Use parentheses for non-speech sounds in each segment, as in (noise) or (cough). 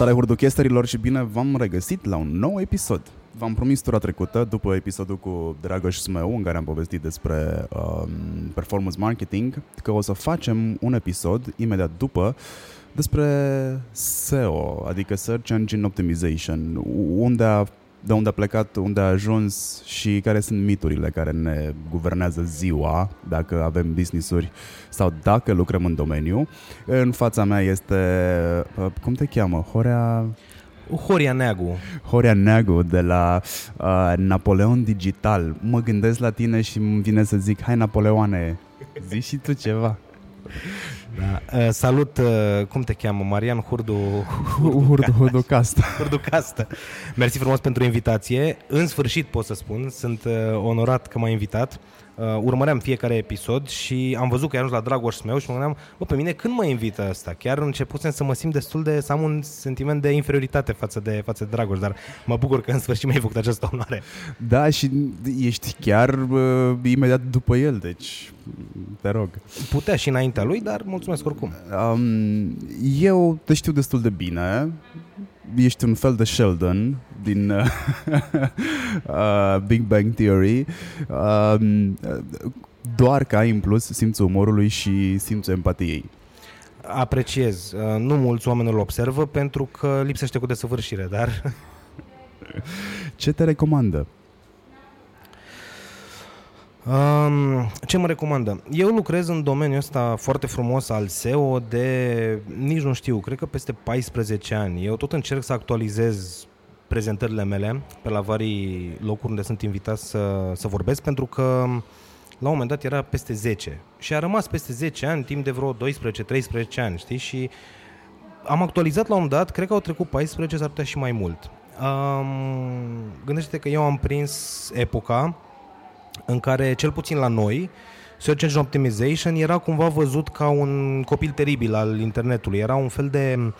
Salutare hurduchesterilor și bine v-am regăsit la un nou episod. V-am promis tura trecută, după episodul cu Dragoș Smeu, în care am povestit despre um, performance marketing, că o să facem un episod imediat după despre SEO, adică Search Engine Optimization, unde a de unde a plecat, unde a ajuns și care sunt miturile care ne guvernează ziua, dacă avem business-uri sau dacă lucrăm în domeniu. În fața mea este, uh, cum te cheamă, Horea... Horia Neagu. Horia Neagu de la uh, Napoleon Digital. Mă gândesc la tine și îmi vine să zic, hai Napoleoane, zici și tu ceva. Da. Uh, salut, uh, cum te cheamă? Marian Hurdu... Hurdu, Hurdu Castă. Hurdu Castă. Mersi frumos pentru invitație. În sfârșit pot să spun, sunt uh, onorat că m-ai invitat. Uh, urmăream fiecare episod și am văzut că ai ajuns la Dragoș meu și mă gândeam, bă, pe mine când mă invită asta? Chiar începusem să mă simt destul de, să am un sentiment de inferioritate față de, față de Dragoș, dar mă bucur că în sfârșit mi-ai făcut această onoare. Da, și ești chiar uh, imediat după el, deci te rog. Putea și înaintea lui, dar mulțumesc oricum. Um, eu te știu destul de bine. Ești un fel de Sheldon din uh, (laughs) uh, Big Bang Theory. Uh, doar că ai în plus simțul umorului și simțul empatiei. Apreciez. Uh, nu mulți oameni îl observă pentru că lipsește cu desăvârșire, dar... (laughs) Ce te recomandă? Um, ce mă recomandă? Eu lucrez în domeniul ăsta foarte frumos al SEO de, nici nu știu, cred că peste 14 ani. Eu tot încerc să actualizez prezentările mele pe la vari locuri unde sunt invitat să, să vorbesc, pentru că la un moment dat era peste 10 și a rămas peste 10 ani, timp de vreo 12-13 ani, știi? Și am actualizat la un moment dat, cred că au trecut 14, s-ar putea și mai mult. Um, gândește că eu am prins epoca în care, cel puțin la noi, Search Engine Optimization era cumva văzut ca un copil teribil al internetului. Era un fel de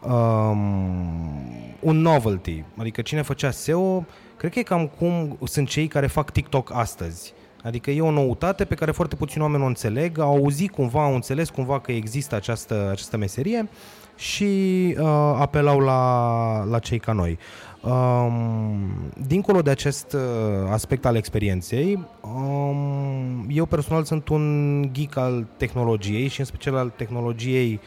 um, un novelty. Adică cine făcea SEO, cred că e cam cum sunt cei care fac TikTok astăzi. Adică e o noutate pe care foarte puțini oameni o înțeleg, au auzit cumva, au înțeles cumva că există această, această meserie și uh, apelau la, la cei ca noi. Um, dincolo de acest uh, aspect al experienței, um, eu personal sunt un geek al tehnologiei și în special al tehnologiei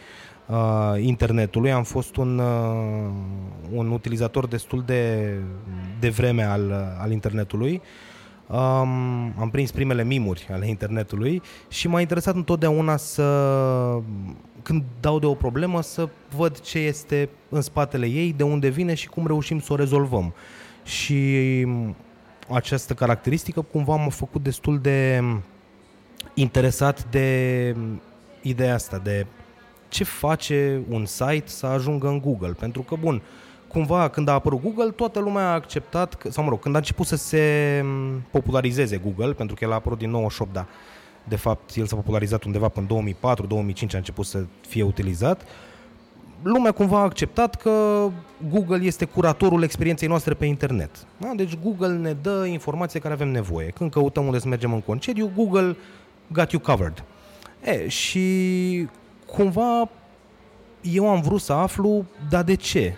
uh, internetului. Am fost un, uh, un utilizator destul de, de vreme al, al internetului. Um, am prins primele mimuri ale internetului și m-a interesat întotdeauna să când dau de o problemă să văd ce este în spatele ei, de unde vine și cum reușim să o rezolvăm. Și această caracteristică cumva m-a făcut destul de interesat de ideea asta, de ce face un site să ajungă în Google. Pentru că, bun, cumva când a apărut Google, toată lumea a acceptat, că, sau mă rog, când a început să se popularizeze Google, pentru că el a apărut din 98, da, de fapt, el s-a popularizat undeva până în 2004-2005 a început să fie utilizat. Lumea cumva a acceptat că Google este curatorul experienței noastre pe internet. Da? Deci Google ne dă informația care avem nevoie. Când căutăm unde să mergem în concediu, Google got you covered. E, și cumva eu am vrut să aflu, dar de ce?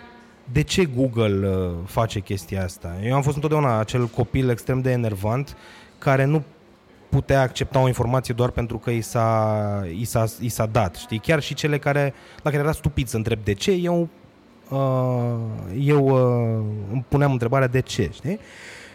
De ce Google uh, face chestia asta? Eu am fost întotdeauna acel copil extrem de enervant care nu putea accepta o informație doar pentru că i s-a, i s-a, i s-a dat, știi? Chiar și cele care, la care era stupid să întreb de ce, eu, uh, eu uh, îmi puneam întrebarea de ce, știi?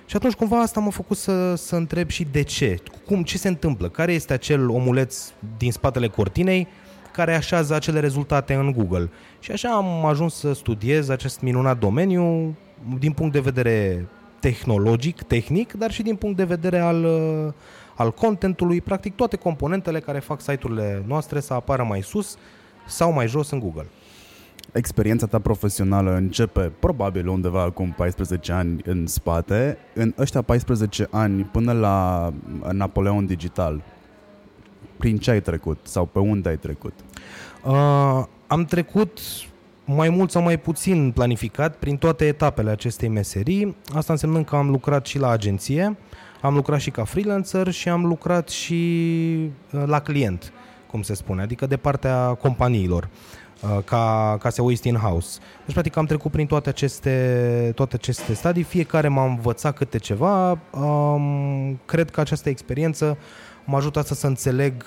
Și atunci cumva asta m-a făcut să, să întreb și de ce, cum, ce se întâmplă, care este acel omuleț din spatele cortinei care așează acele rezultate în Google. Și așa am ajuns să studiez acest minunat domeniu din punct de vedere tehnologic, tehnic, dar și din punct de vedere al, uh, al contentului, practic toate componentele care fac site-urile noastre să apară mai sus sau mai jos în Google. Experiența ta profesională începe probabil undeva acum 14 ani în spate. În ăștia 14 ani până la Napoleon Digital, prin ce ai trecut sau pe unde ai trecut? Uh, am trecut mai mult sau mai puțin planificat prin toate etapele acestei meserii. Asta înseamnă că am lucrat și la agenție, am lucrat și ca freelancer și am lucrat și uh, la client, cum se spune, adică de partea companiilor. uh, ca, ca SEOist in-house. Deci, practic, am trecut prin toate aceste, toate aceste stadii, fiecare m-a învățat câte ceva. Um, cred că această experiență m-a ajutat să, să înțeleg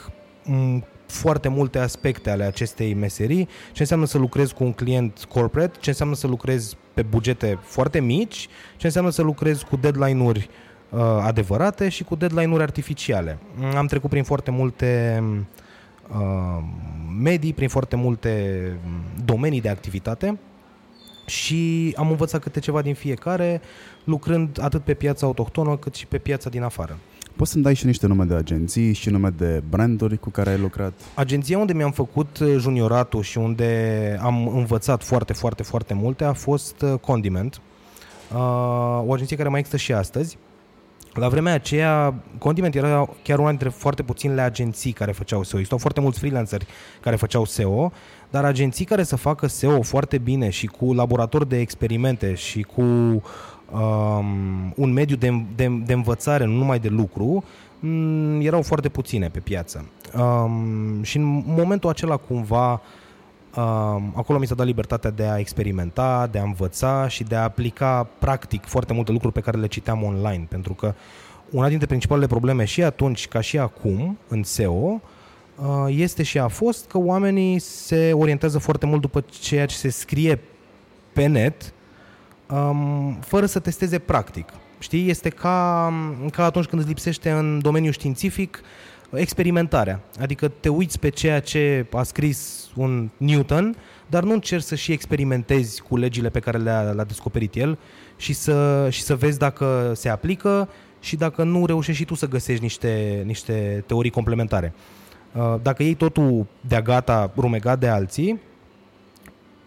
um, foarte multe aspecte ale acestei meserii, ce înseamnă să lucrezi cu un client corporate, ce înseamnă să lucrezi pe bugete foarte mici, ce înseamnă să lucrezi cu deadline-uri uh, adevărate și cu deadline-uri artificiale. Am trecut prin foarte multe uh, medii, prin foarte multe domenii de activitate și am învățat câte ceva din fiecare, lucrând atât pe piața autohtonă cât și pe piața din afară. Poți să-mi dai și niște nume de agenții și nume de branduri cu care ai lucrat? Agenția unde mi-am făcut uh, junioratul și unde am învățat foarte, foarte, foarte multe a fost uh, Condiment, uh, o agenție care mai există și astăzi. La vremea aceea, Condiment era chiar una dintre foarte puținele agenții care făceau SEO. Existau foarte mulți freelanceri care făceau SEO, dar agenții care să facă SEO foarte bine și cu laborator de experimente și cu um, un mediu de, de, de învățare, nu numai de lucru, m- erau foarte puține pe piață. Um, și în momentul acela cumva um, acolo mi s-a dat libertatea de a experimenta, de a învăța și de a aplica practic foarte multe lucruri pe care le citeam online, pentru că una dintre principalele probleme și atunci ca și acum în SEO uh, este și a fost că oamenii se orientează foarte mult după ceea ce se scrie pe net um, fără să testeze practic. Știi, este ca, ca atunci când îți lipsește în domeniul științific experimentarea. Adică te uiți pe ceea ce a scris un Newton, dar nu încerci să și experimentezi cu legile pe care le-a, le descoperit el și să, și să vezi dacă se aplică și dacă nu reușești și tu să găsești niște, niște teorii complementare. Uh, dacă iei totul de-a gata, rumegat de alții,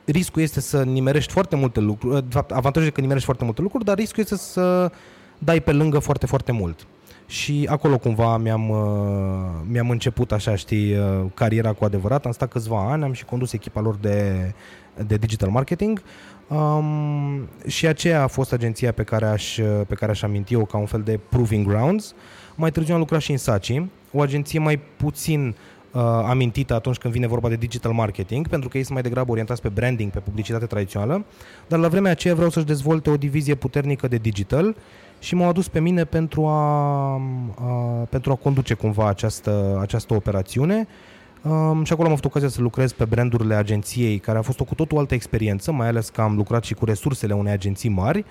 riscul este să nimerești foarte multe lucruri, de fapt avantajul e că nimerești foarte multe lucruri, dar riscul este să dai pe lângă foarte, foarte mult. Și acolo cumva mi-am, uh, mi-am început așa, știi, uh, cariera cu adevărat. Am stat câțiva ani, am și condus echipa lor de, de digital marketing um, și aceea a fost agenția pe care, aș, pe care aș aminti eu ca un fel de proving grounds. Mai târziu am lucrat și în Saci, o agenție mai puțin uh, uh, amintită atunci când vine vorba de digital marketing, pentru că ei sunt mai degrabă orientați pe branding, pe publicitate tradițională, dar la vremea aceea vreau să-și dezvolte o divizie puternică de digital și m-au adus pe mine pentru a, uh, pentru a conduce cumva această, această operațiune. Um, și acolo am avut ocazia să lucrez pe brandurile agenției, care a fost o cu totul altă experiență, mai ales că am lucrat și cu resursele unei agenții mari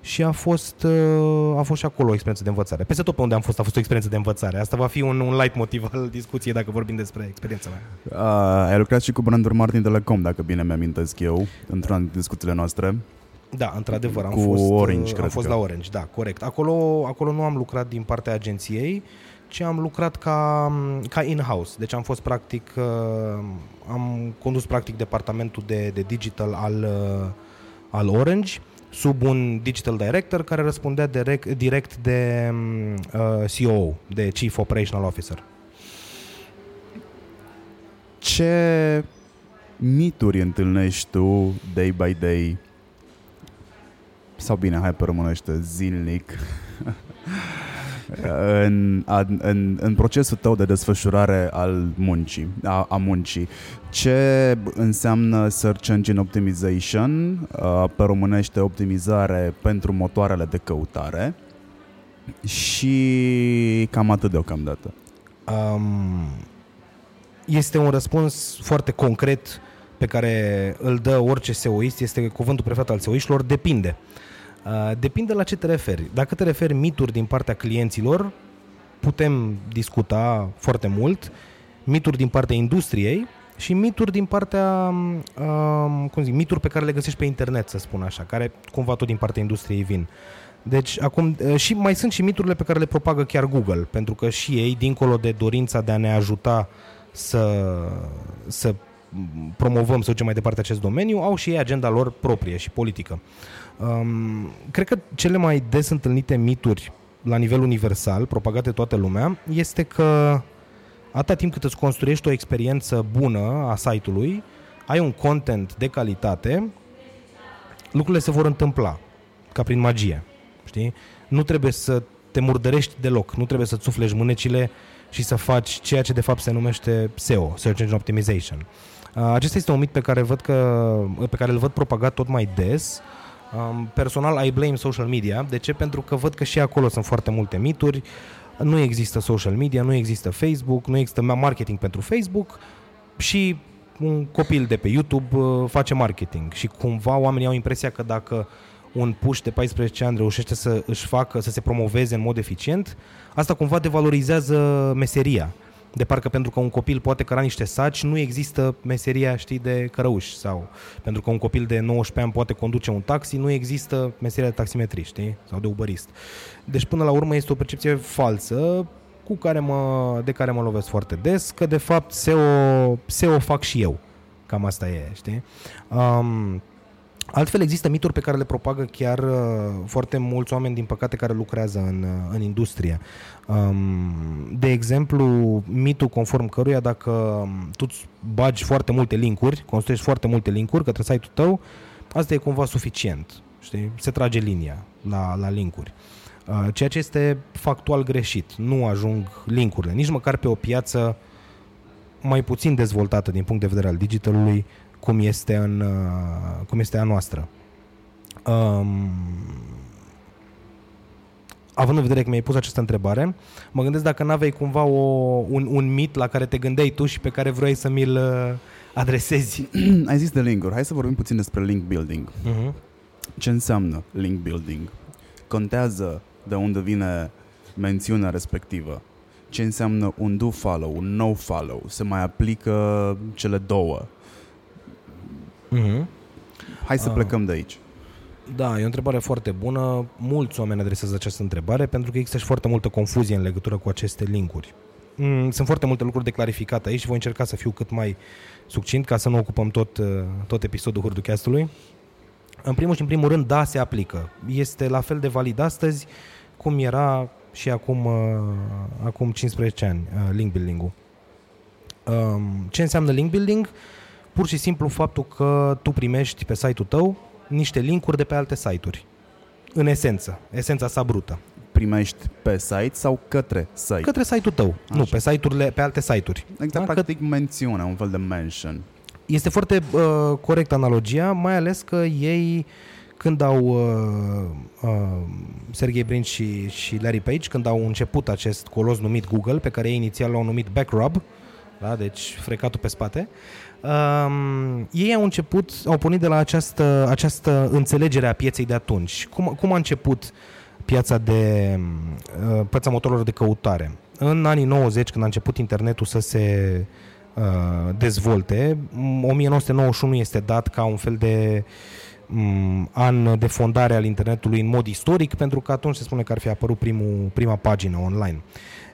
și a fost, uh, a fost și acolo o experiență de învățare. Peste tot pe unde am fost a fost o experiență de învățare. Asta va fi un, un light motiv al discuției dacă vorbim despre experiența mea. Uh, ai lucrat și cu branduri mari din Telecom, dacă bine mi-amintesc eu, într-una dintre discuțiile noastre. Da, într-adevăr, am Cu fost, Orange, am cred fost că. la Orange, da, corect. Acolo, acolo nu am lucrat din partea agenției, ci am lucrat ca, ca in-house. Deci am fost practic, uh, am condus practic departamentul de, de digital al, uh, al Orange sub un digital director care răspundea direct, direct de uh, COO, de Chief Operational Officer. Ce mituri întâlnești tu day by day sau bine, hai pe românește, zilnic (laughs) în, a, în, în procesul tău de desfășurare al muncii, a, a muncii. Ce înseamnă Search Engine Optimization, a, pe românește optimizare pentru motoarele de căutare și cam atât deocamdată. Um, este un răspuns foarte concret pe care îl dă orice SEOist, este cuvântul preferat al SEOiștilor, depinde. Uh, depinde la ce te referi. Dacă te referi mituri din partea clienților, putem discuta foarte mult, mituri din partea industriei și mituri din partea, um, cum zic, mituri pe care le găsești pe internet, să spun așa, care cumva tot din partea industriei vin. Deci, acum, uh, și mai sunt și miturile pe care le propagă chiar Google, pentru că și ei, dincolo de dorința de a ne ajuta să, să promovăm, să ducem mai departe acest domeniu, au și ei agenda lor proprie și politică. Um, cred că cele mai des întâlnite mituri la nivel universal, propagate toată lumea, este că atâta timp cât îți construiești o experiență bună a site-ului, ai un content de calitate, lucrurile se vor întâmpla, ca prin magie. Știi? Nu trebuie să te murdărești deloc, nu trebuie să-ți suflești mânecile și să faci ceea ce de fapt se numește SEO, Search Engine Optimization. Uh, acesta este un mit pe care, văd că, pe care îl văd propagat tot mai des. Um, personal, I blame social media. De ce? Pentru că văd că și acolo sunt foarte multe mituri. Nu există social media, nu există Facebook, nu există marketing pentru Facebook și un copil de pe YouTube uh, face marketing și cumva oamenii au impresia că dacă un puș de 14 ani reușește să își facă, să se promoveze în mod eficient, asta cumva devalorizează meseria. De parcă pentru că un copil poate căra niște saci, nu există meseria, știi, de cărăuș. Sau pentru că un copil de 19 ani poate conduce un taxi, nu există meseria de taximetrist, știi? Sau de uberist. Deci până la urmă este o percepție falsă cu care mă, de care mă lovesc foarte des, că de fapt SEO, SEO fac și eu. Cam asta e, știi? Um, Altfel există mituri pe care le propagă chiar uh, foarte mulți oameni, din păcate, care lucrează în, uh, în industrie. Um, de exemplu, mitul conform căruia dacă um, tu îți bagi foarte multe linkuri, construiești foarte multe linkuri către site-ul tău, asta e cumva suficient. Știi? Se trage linia la, la linkuri. Uh, ceea ce este factual greșit. Nu ajung linkurile, nici măcar pe o piață mai puțin dezvoltată din punct de vedere al digitalului, cum este, în, uh, cum este a noastră. Um, având în vedere că mi-ai pus această întrebare, mă gândesc dacă n-aveai cumva o, un, un mit la care te gândeai tu și pe care vrei să mi-l uh, adresezi. (clears throat) Ai zis de link Hai să vorbim puțin despre link building. Uh-huh. Ce înseamnă link building? Contează de unde vine mențiunea respectivă. Ce înseamnă un do follow, un no follow? Se mai aplică cele două. Uh-huh. Hai să uh. plecăm de aici. Da, e o întrebare foarte bună. Mulți oameni adresează această întrebare pentru că există și foarte multă confuzie în legătură cu aceste linkuri. Mm, sunt foarte multe lucruri de clarificat aici și voi încerca să fiu cât mai succint ca să nu ocupăm tot, uh, tot episodul Hurducastului. În primul și în primul rând, da, se aplică. Este la fel de valid astăzi cum era și acum, uh, acum 15 ani uh, link building-ul. Um, ce înseamnă link building? Pur și simplu faptul că tu primești pe site-ul tău niște linkuri de pe alte site-uri. În esență, esența sa brută. Primești pe site sau către site? Către site-ul tău, Așa. nu, pe site-urile, pe alte site-uri. Exact, da? practic Că... mențiune, un fel de mention. Este foarte uh, corect analogia, mai ales că ei când au uh, uh, Sergey Brin și, și Larry Page, când au început acest colos numit Google, pe care ei inițial l-au numit Backrub, da? deci frecatul pe spate, Um, ei au început, au pornit de la această, această înțelegere a pieței de atunci. Cum, cum a început piața de uh, piața motorilor de căutare? În anii 90, când a început internetul să se uh, dezvolte, 1991 este dat ca un fel de um, an de fondare al internetului în mod istoric, pentru că atunci se spune că ar fi apărut primul, prima pagină online.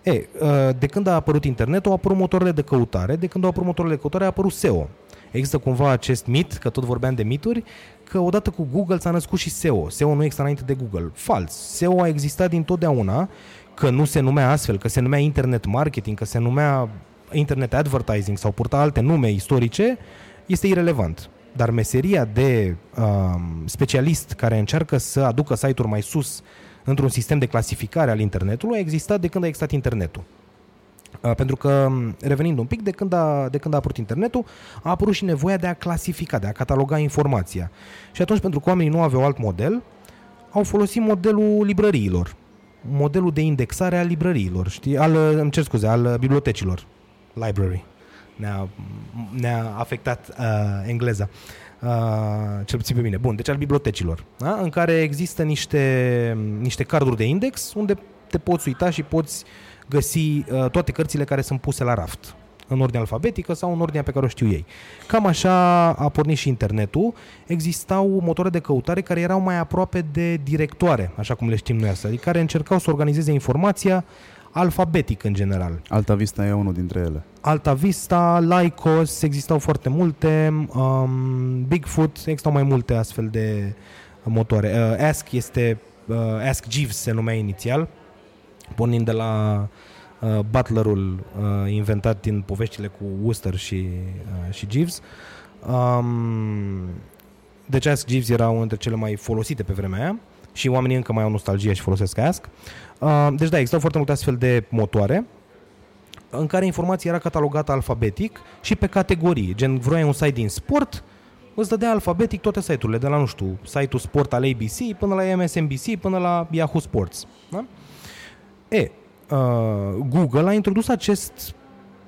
E, ă, de când a apărut internetul, au apărut motoarele de căutare, de când au apărut motoarele de căutare, a apărut SEO. Există cumva acest mit, că tot vorbeam de mituri, că odată cu Google s-a născut și SEO. SEO nu există înainte de Google. Fals. SEO a existat dintotdeauna, că nu se numea astfel, că se numea internet marketing, că se numea internet advertising sau purta alte nume istorice, este irelevant. Dar meseria de uh, specialist care încearcă să aducă site-uri mai sus într-un sistem de clasificare al internetului a existat de când a existat internetul. Pentru că, revenind un pic, de când, a, de când a apărut internetul, a apărut și nevoia de a clasifica, de a cataloga informația. Și atunci, pentru că oamenii nu aveau alt model, au folosit modelul librăriilor. Modelul de indexare al librăriilor, știi? Al, îmi cer scuze, al bibliotecilor. Library. Ne-a, ne-a afectat uh, engleza. Uh, Uh, cel puțin pe mine. Bun, deci al bibliotecilor, da? în care există niște, niște carduri de index unde te poți uita și poți găsi uh, toate cărțile care sunt puse la raft în ordine alfabetică sau în ordinea pe care o știu ei. Cam așa a pornit și internetul. Existau motoare de căutare care erau mai aproape de directoare, așa cum le știm noi astăzi, adică care încercau să organizeze informația alfabetic în general. Alta Vista e unul dintre ele. Alta Vista, Lycos, existau foarte multe, um, Bigfoot, existau mai multe astfel de motoare. Uh, Ask este, uh, Ask Jeeves se numea inițial, pornind de la uh, butlerul uh, inventat din poveștile cu Worcester și, uh, și Jeeves. Um, deci Ask Jeeves era unul dintre cele mai folosite pe vremea aia și oamenii încă mai au nostalgie și folosesc Ask. Uh, deci da, existau foarte multe astfel de motoare în care informația era catalogată alfabetic și pe categorii. Gen, vroiai un site din sport, îți dădea alfabetic toate site-urile, de la, nu știu, site-ul sport al ABC până la MSNBC până la Yahoo Sports. Da? E, uh, Google a introdus acest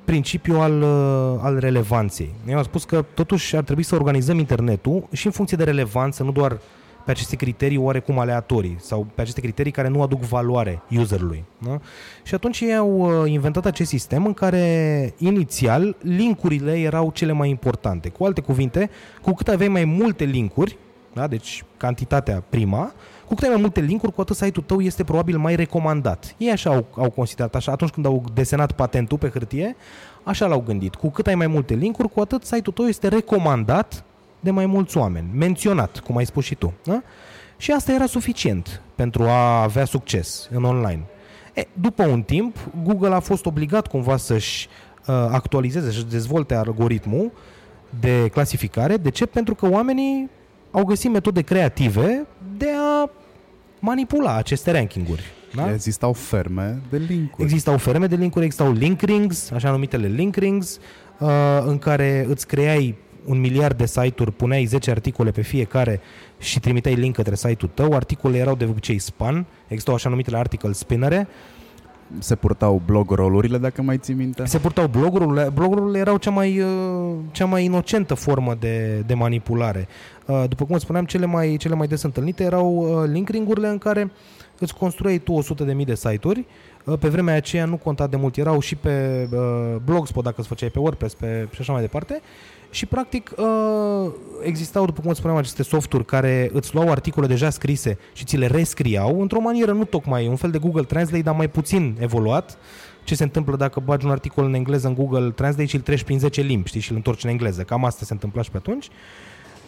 principiu al, uh, al relevanței. Eu am spus că totuși ar trebui să organizăm internetul și în funcție de relevanță, nu doar pe aceste criterii oarecum aleatorii sau pe aceste criterii care nu aduc valoare userului. Da? Și atunci ei au uh, inventat acest sistem în care inițial linkurile erau cele mai importante. Cu alte cuvinte, cu cât aveai mai multe linkuri, da? deci cantitatea prima, cu cât ai mai multe linkuri, cu atât site-ul tău este probabil mai recomandat. Ei așa au, au considerat, așa, atunci când au desenat patentul pe hârtie, așa l-au gândit. Cu cât ai mai multe linkuri, cu atât site-ul tău este recomandat de mai mulți oameni, menționat, cum ai spus și tu. Da? Și asta era suficient pentru a avea succes în online. E, după un timp, Google a fost obligat cumva să-și uh, actualizeze, să-și dezvolte algoritmul de clasificare. De ce? Pentru că oamenii au găsit metode creative de a manipula aceste rankinguri. Da? Existau ferme de linkuri. Existau ferme de linkuri, existau link rings, așa numitele link rings, uh, în care îți creai un miliard de site-uri, puneai 10 articole pe fiecare și trimiteai link către site-ul tău. Articolele erau de obicei span, existau așa numitele article spinnere. Se purtau blog rolurile, dacă mai ții minte? Se purtau blogurile. Blogurile erau cea mai, uh, cea mai inocentă formă de, de manipulare. Uh, după cum spuneam, cele mai, cele mai des întâlnite erau uh, link ring-urile în care îți construiei tu 100.000 de site-uri pe vremea aceea nu conta de mult, erau și pe uh, Blogspot dacă îți făceai pe WordPress pe, și așa mai departe și practic uh, existau, după cum spuneam, aceste softuri care îți luau articole deja scrise și ți le rescriau într-o manieră nu tocmai, un fel de Google Translate, dar mai puțin evoluat. Ce se întâmplă dacă bagi un articol în engleză în Google Translate și îl treci prin 10 limbi, știi, și îl întorci în engleză. Cam asta se întâmpla și pe atunci.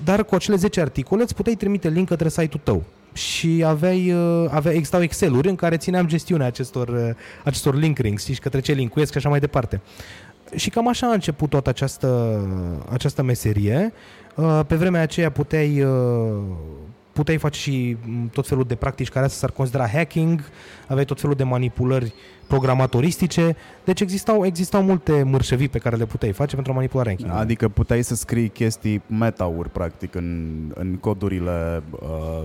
Dar cu acele 10 articole îți puteai trimite link către site-ul tău și aveai, uh, avea, existau Excel-uri în care țineam gestiunea acestor, uh, acestor link rings și către ce linkuiesc și așa mai departe. Și cam așa a început toată această, această meserie. Uh, pe vremea aceea puteai, puteai face și tot felul de practici care asta s-ar considera hacking, aveai tot felul de manipulări programatoristice, deci existau, existau multe mărșăvii pe care le puteai face pentru a manipula ranking. Adică puteai să scrii chestii meta-uri, practic, în, în codurile uh,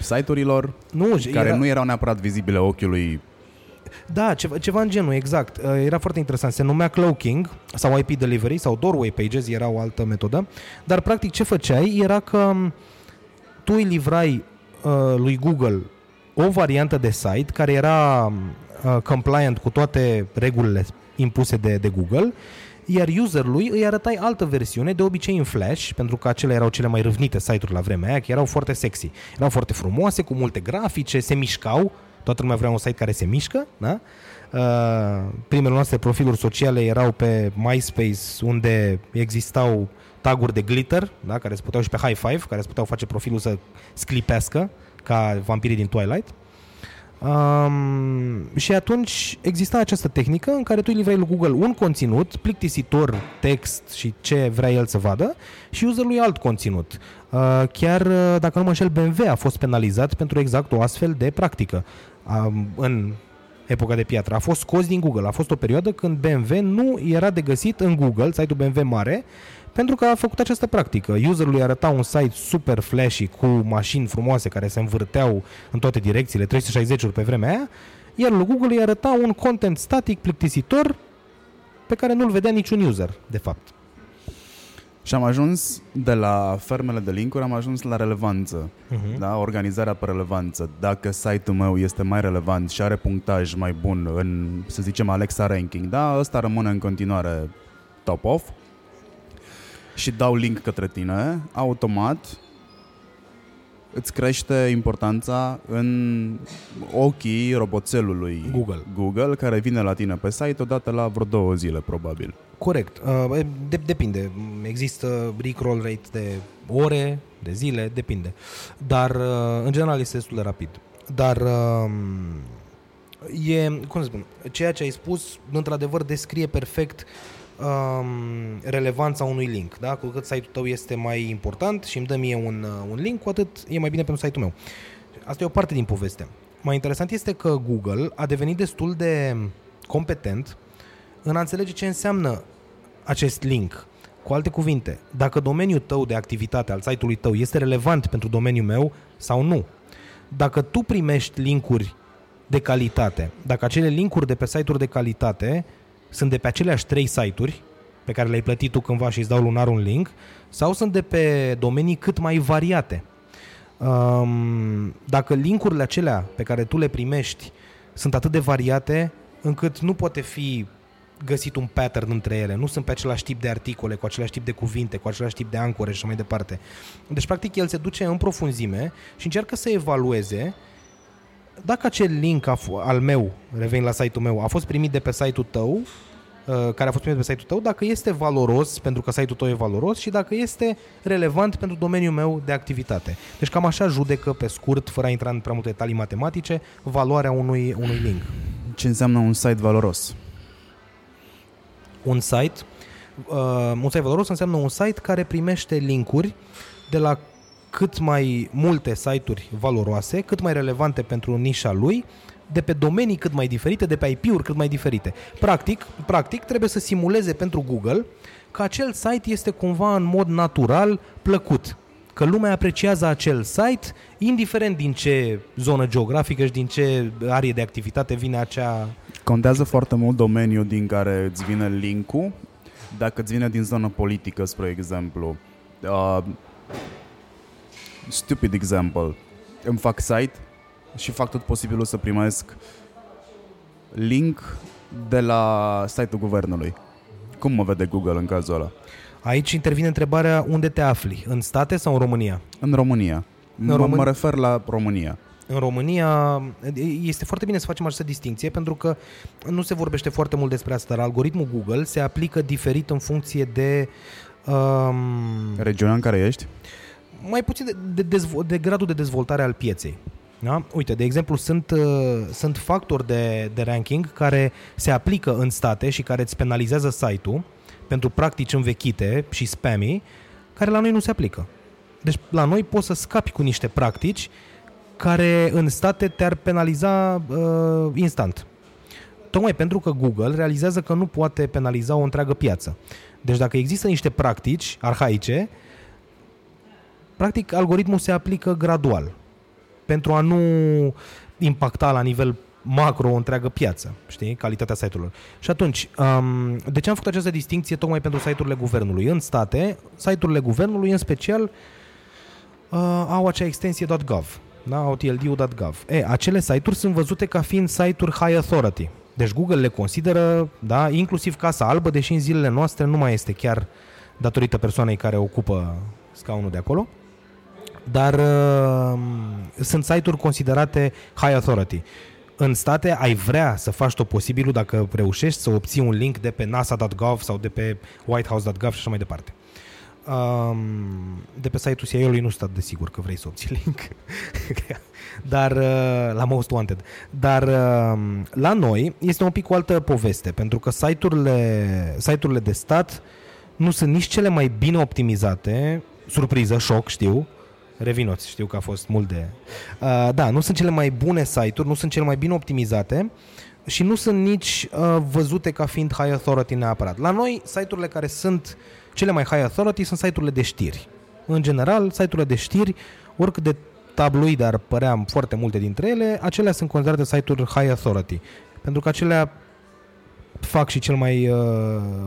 site-urilor, nu, care era... nu erau neapărat vizibile ochiului da, ceva, ceva în genul, exact. Uh, era foarte interesant. Se numea cloaking sau IP delivery sau doorway pages, era o altă metodă. Dar practic ce făceai era că um, tu îi livrai uh, lui Google o variantă de site care era uh, compliant cu toate regulile impuse de, de Google, iar userului îi arătai altă versiune, de obicei în Flash, pentru că acelea erau cele mai râvnite site-uri la vremea aia, că erau foarte sexy. Erau foarte frumoase, cu multe grafice, se mișcau, toată lumea vrea un site care se mișcă, da? Uh, primele noastre profiluri sociale erau pe MySpace, unde existau taguri de glitter, da? care se puteau și pe high five, care se puteau face profilul să sclipească, ca vampirii din Twilight. Um, și atunci exista această tehnică în care tu îi livrei lui Google un conținut plictisitor, text și ce vrea el să vadă și userului alt conținut. Uh, chiar, uh, dacă nu mă înșel, BMW a fost penalizat pentru exact o astfel de practică um, în epoca de piatră. A fost scos din Google. A fost o perioadă când BMW nu era de găsit în Google, site-ul BMW mare, pentru că a făcut această practică. Userului arăta un site super flashy cu mașini frumoase care se învârteau în toate direcțiile, 360-uri pe vremea aia, iar lui Google îi arăta un content static plictisitor pe care nu-l vedea niciun user, de fapt. Și am ajuns de la fermele de linkuri, am ajuns la relevanță, uh-huh. da? organizarea pe relevanță. Dacă site-ul meu este mai relevant și are punctaj mai bun în, să zicem, Alexa Ranking, da, ăsta rămâne în continuare top off și dau link către tine, automat îți crește importanța în ochii roboțelului Google. Google, care vine la tine pe site odată la vreo două zile, probabil. Corect. Uh, de, depinde. Există recall rate de ore, de zile, depinde. Dar, uh, în general, este destul de rapid. Dar um, e, cum să spun, ceea ce ai spus, într-adevăr, descrie perfect um, relevanța unui link. Da? Cu cât site-ul tău este mai important și îmi dă mie un, uh, un link, cu atât e mai bine pentru site-ul meu. Asta e o parte din poveste. Mai interesant este că Google a devenit destul de competent în a înțelege ce înseamnă acest link. Cu alte cuvinte, dacă domeniul tău de activitate al site-ului tău este relevant pentru domeniul meu sau nu. Dacă tu primești linkuri de calitate, dacă acele linkuri de pe site-uri de calitate sunt de pe aceleași trei site-uri pe care le-ai plătit tu cândva și îți dau lunar un link, sau sunt de pe domenii cât mai variate. Um, dacă linkurile acelea pe care tu le primești sunt atât de variate încât nu poate fi găsit un pattern între ele, nu sunt pe același tip de articole, cu același tip de cuvinte, cu același tip de ancore și așa mai departe. Deci, practic, el se duce în profunzime și încearcă să evalueze dacă acel link al meu, revin la site-ul meu, a fost primit de pe site-ul tău Uh, care a fost primit pe site-ul tău, dacă este valoros, pentru că site-ul tău e valoros și dacă este relevant pentru domeniul meu de activitate. Deci cam așa judecă pe scurt, fără a intra în prea multe detalii matematice, valoarea unui, unui link. Ce înseamnă un site valoros? Un site, uh, un site valoros înseamnă un site care primește linkuri de la cât mai multe site-uri valoroase, cât mai relevante pentru nișa lui, de pe domenii cât mai diferite, de pe IP-uri cât mai diferite. Practic, practic trebuie să simuleze pentru Google că acel site este cumva în mod natural plăcut. Că lumea apreciază acel site, indiferent din ce zonă geografică și din ce arie de activitate vine acea... Contează foarte mult domeniul din care îți vine link-ul. Dacă îți vine din zonă politică, spre exemplu, uh, stupid example, îmi fac site și fac tot posibilul să primesc link de la site-ul guvernului. Cum mă vede Google în cazul ăla? Aici intervine întrebarea unde te afli, în state sau în România? În România. În mă, Român... mă refer la România. În România este foarte bine să facem această distinție pentru că nu se vorbește foarte mult despre asta, dar algoritmul Google se aplică diferit în funcție de... Um, Regiunea în care ești? Mai puțin de, de, dezvo- de gradul de dezvoltare al pieței. Da? Uite, de exemplu, sunt, uh, sunt factori de, de ranking care se aplică în state și care îți penalizează site-ul pentru practici învechite și spammy, care la noi nu se aplică. Deci la noi poți să scapi cu niște practici care în state te-ar penaliza uh, instant. Tocmai pentru că Google realizează că nu poate penaliza o întreagă piață. Deci dacă există niște practici arhaice, practic algoritmul se aplică gradual pentru a nu impacta la nivel macro o întreagă piață, știi, calitatea site-urilor. Și atunci, um, de ce am făcut această distinție tocmai pentru site-urile guvernului? În state, site-urile guvernului, în special, uh, au acea extensie .gov, da? OTLD.gov. E, acele site-uri sunt văzute ca fiind site-uri high authority. Deci Google le consideră, da, inclusiv Casa Albă, deși în zilele noastre nu mai este chiar datorită persoanei care ocupă scaunul de acolo dar uh, sunt site-uri considerate high authority. În state ai vrea să faci tot posibilul dacă reușești să obții un link de pe nasa.gov sau de pe whitehouse.gov și așa mai departe. Um, de pe site-ul CIA-ului nu stat de sigur că vrei să obții (laughs) link. Dar uh, la Most Wanted. Dar uh, la noi este un pic o altă poveste, pentru că site-urile, site-urile de stat nu sunt nici cele mai bine optimizate, surpriză, șoc, știu, Revinoți, știu că a fost mult de... Uh, da, nu sunt cele mai bune site-uri, nu sunt cele mai bine optimizate și nu sunt nici uh, văzute ca fiind high authority neapărat. La noi, site-urile care sunt cele mai high authority sunt site-urile de știri. În general, site-urile de știri, oricât de tabloid ar părea foarte multe dintre ele, acelea sunt considerate site-uri high authority. Pentru că acelea fac și cel mai uh,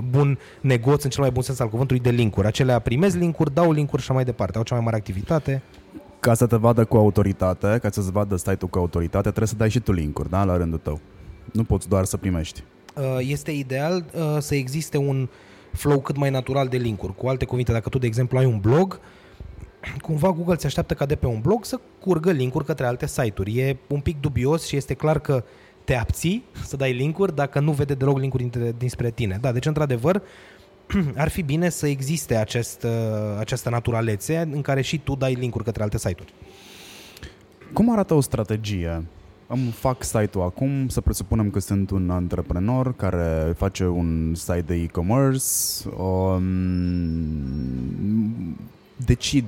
bun negoț, în cel mai bun sens al cuvântului, de linkuri. Acelea primez linkuri, dau linkuri și așa mai departe. Au cea mai mare activitate. Ca să te vadă cu autoritate, ca să-ți vadă site-ul cu autoritate, trebuie să dai și tu linkuri, da, la rândul tău. Nu poți doar să primești. Uh, este ideal uh, să existe un flow cât mai natural de linkuri. Cu alte cuvinte, dacă tu, de exemplu, ai un blog, cumva Google se așteaptă ca de pe un blog să curgă linkuri către alte site-uri. E un pic dubios și este clar că te abții să dai linkuri dacă nu vede deloc linkuri dinspre tine. Da, deci într-adevăr (clears throat) ar fi bine să existe acest, uh, această naturalețe în care și tu dai linkuri către alte site-uri. Cum arată o strategie? Îmi fac site-ul acum, să presupunem că sunt un antreprenor care face un site de e-commerce, um, decid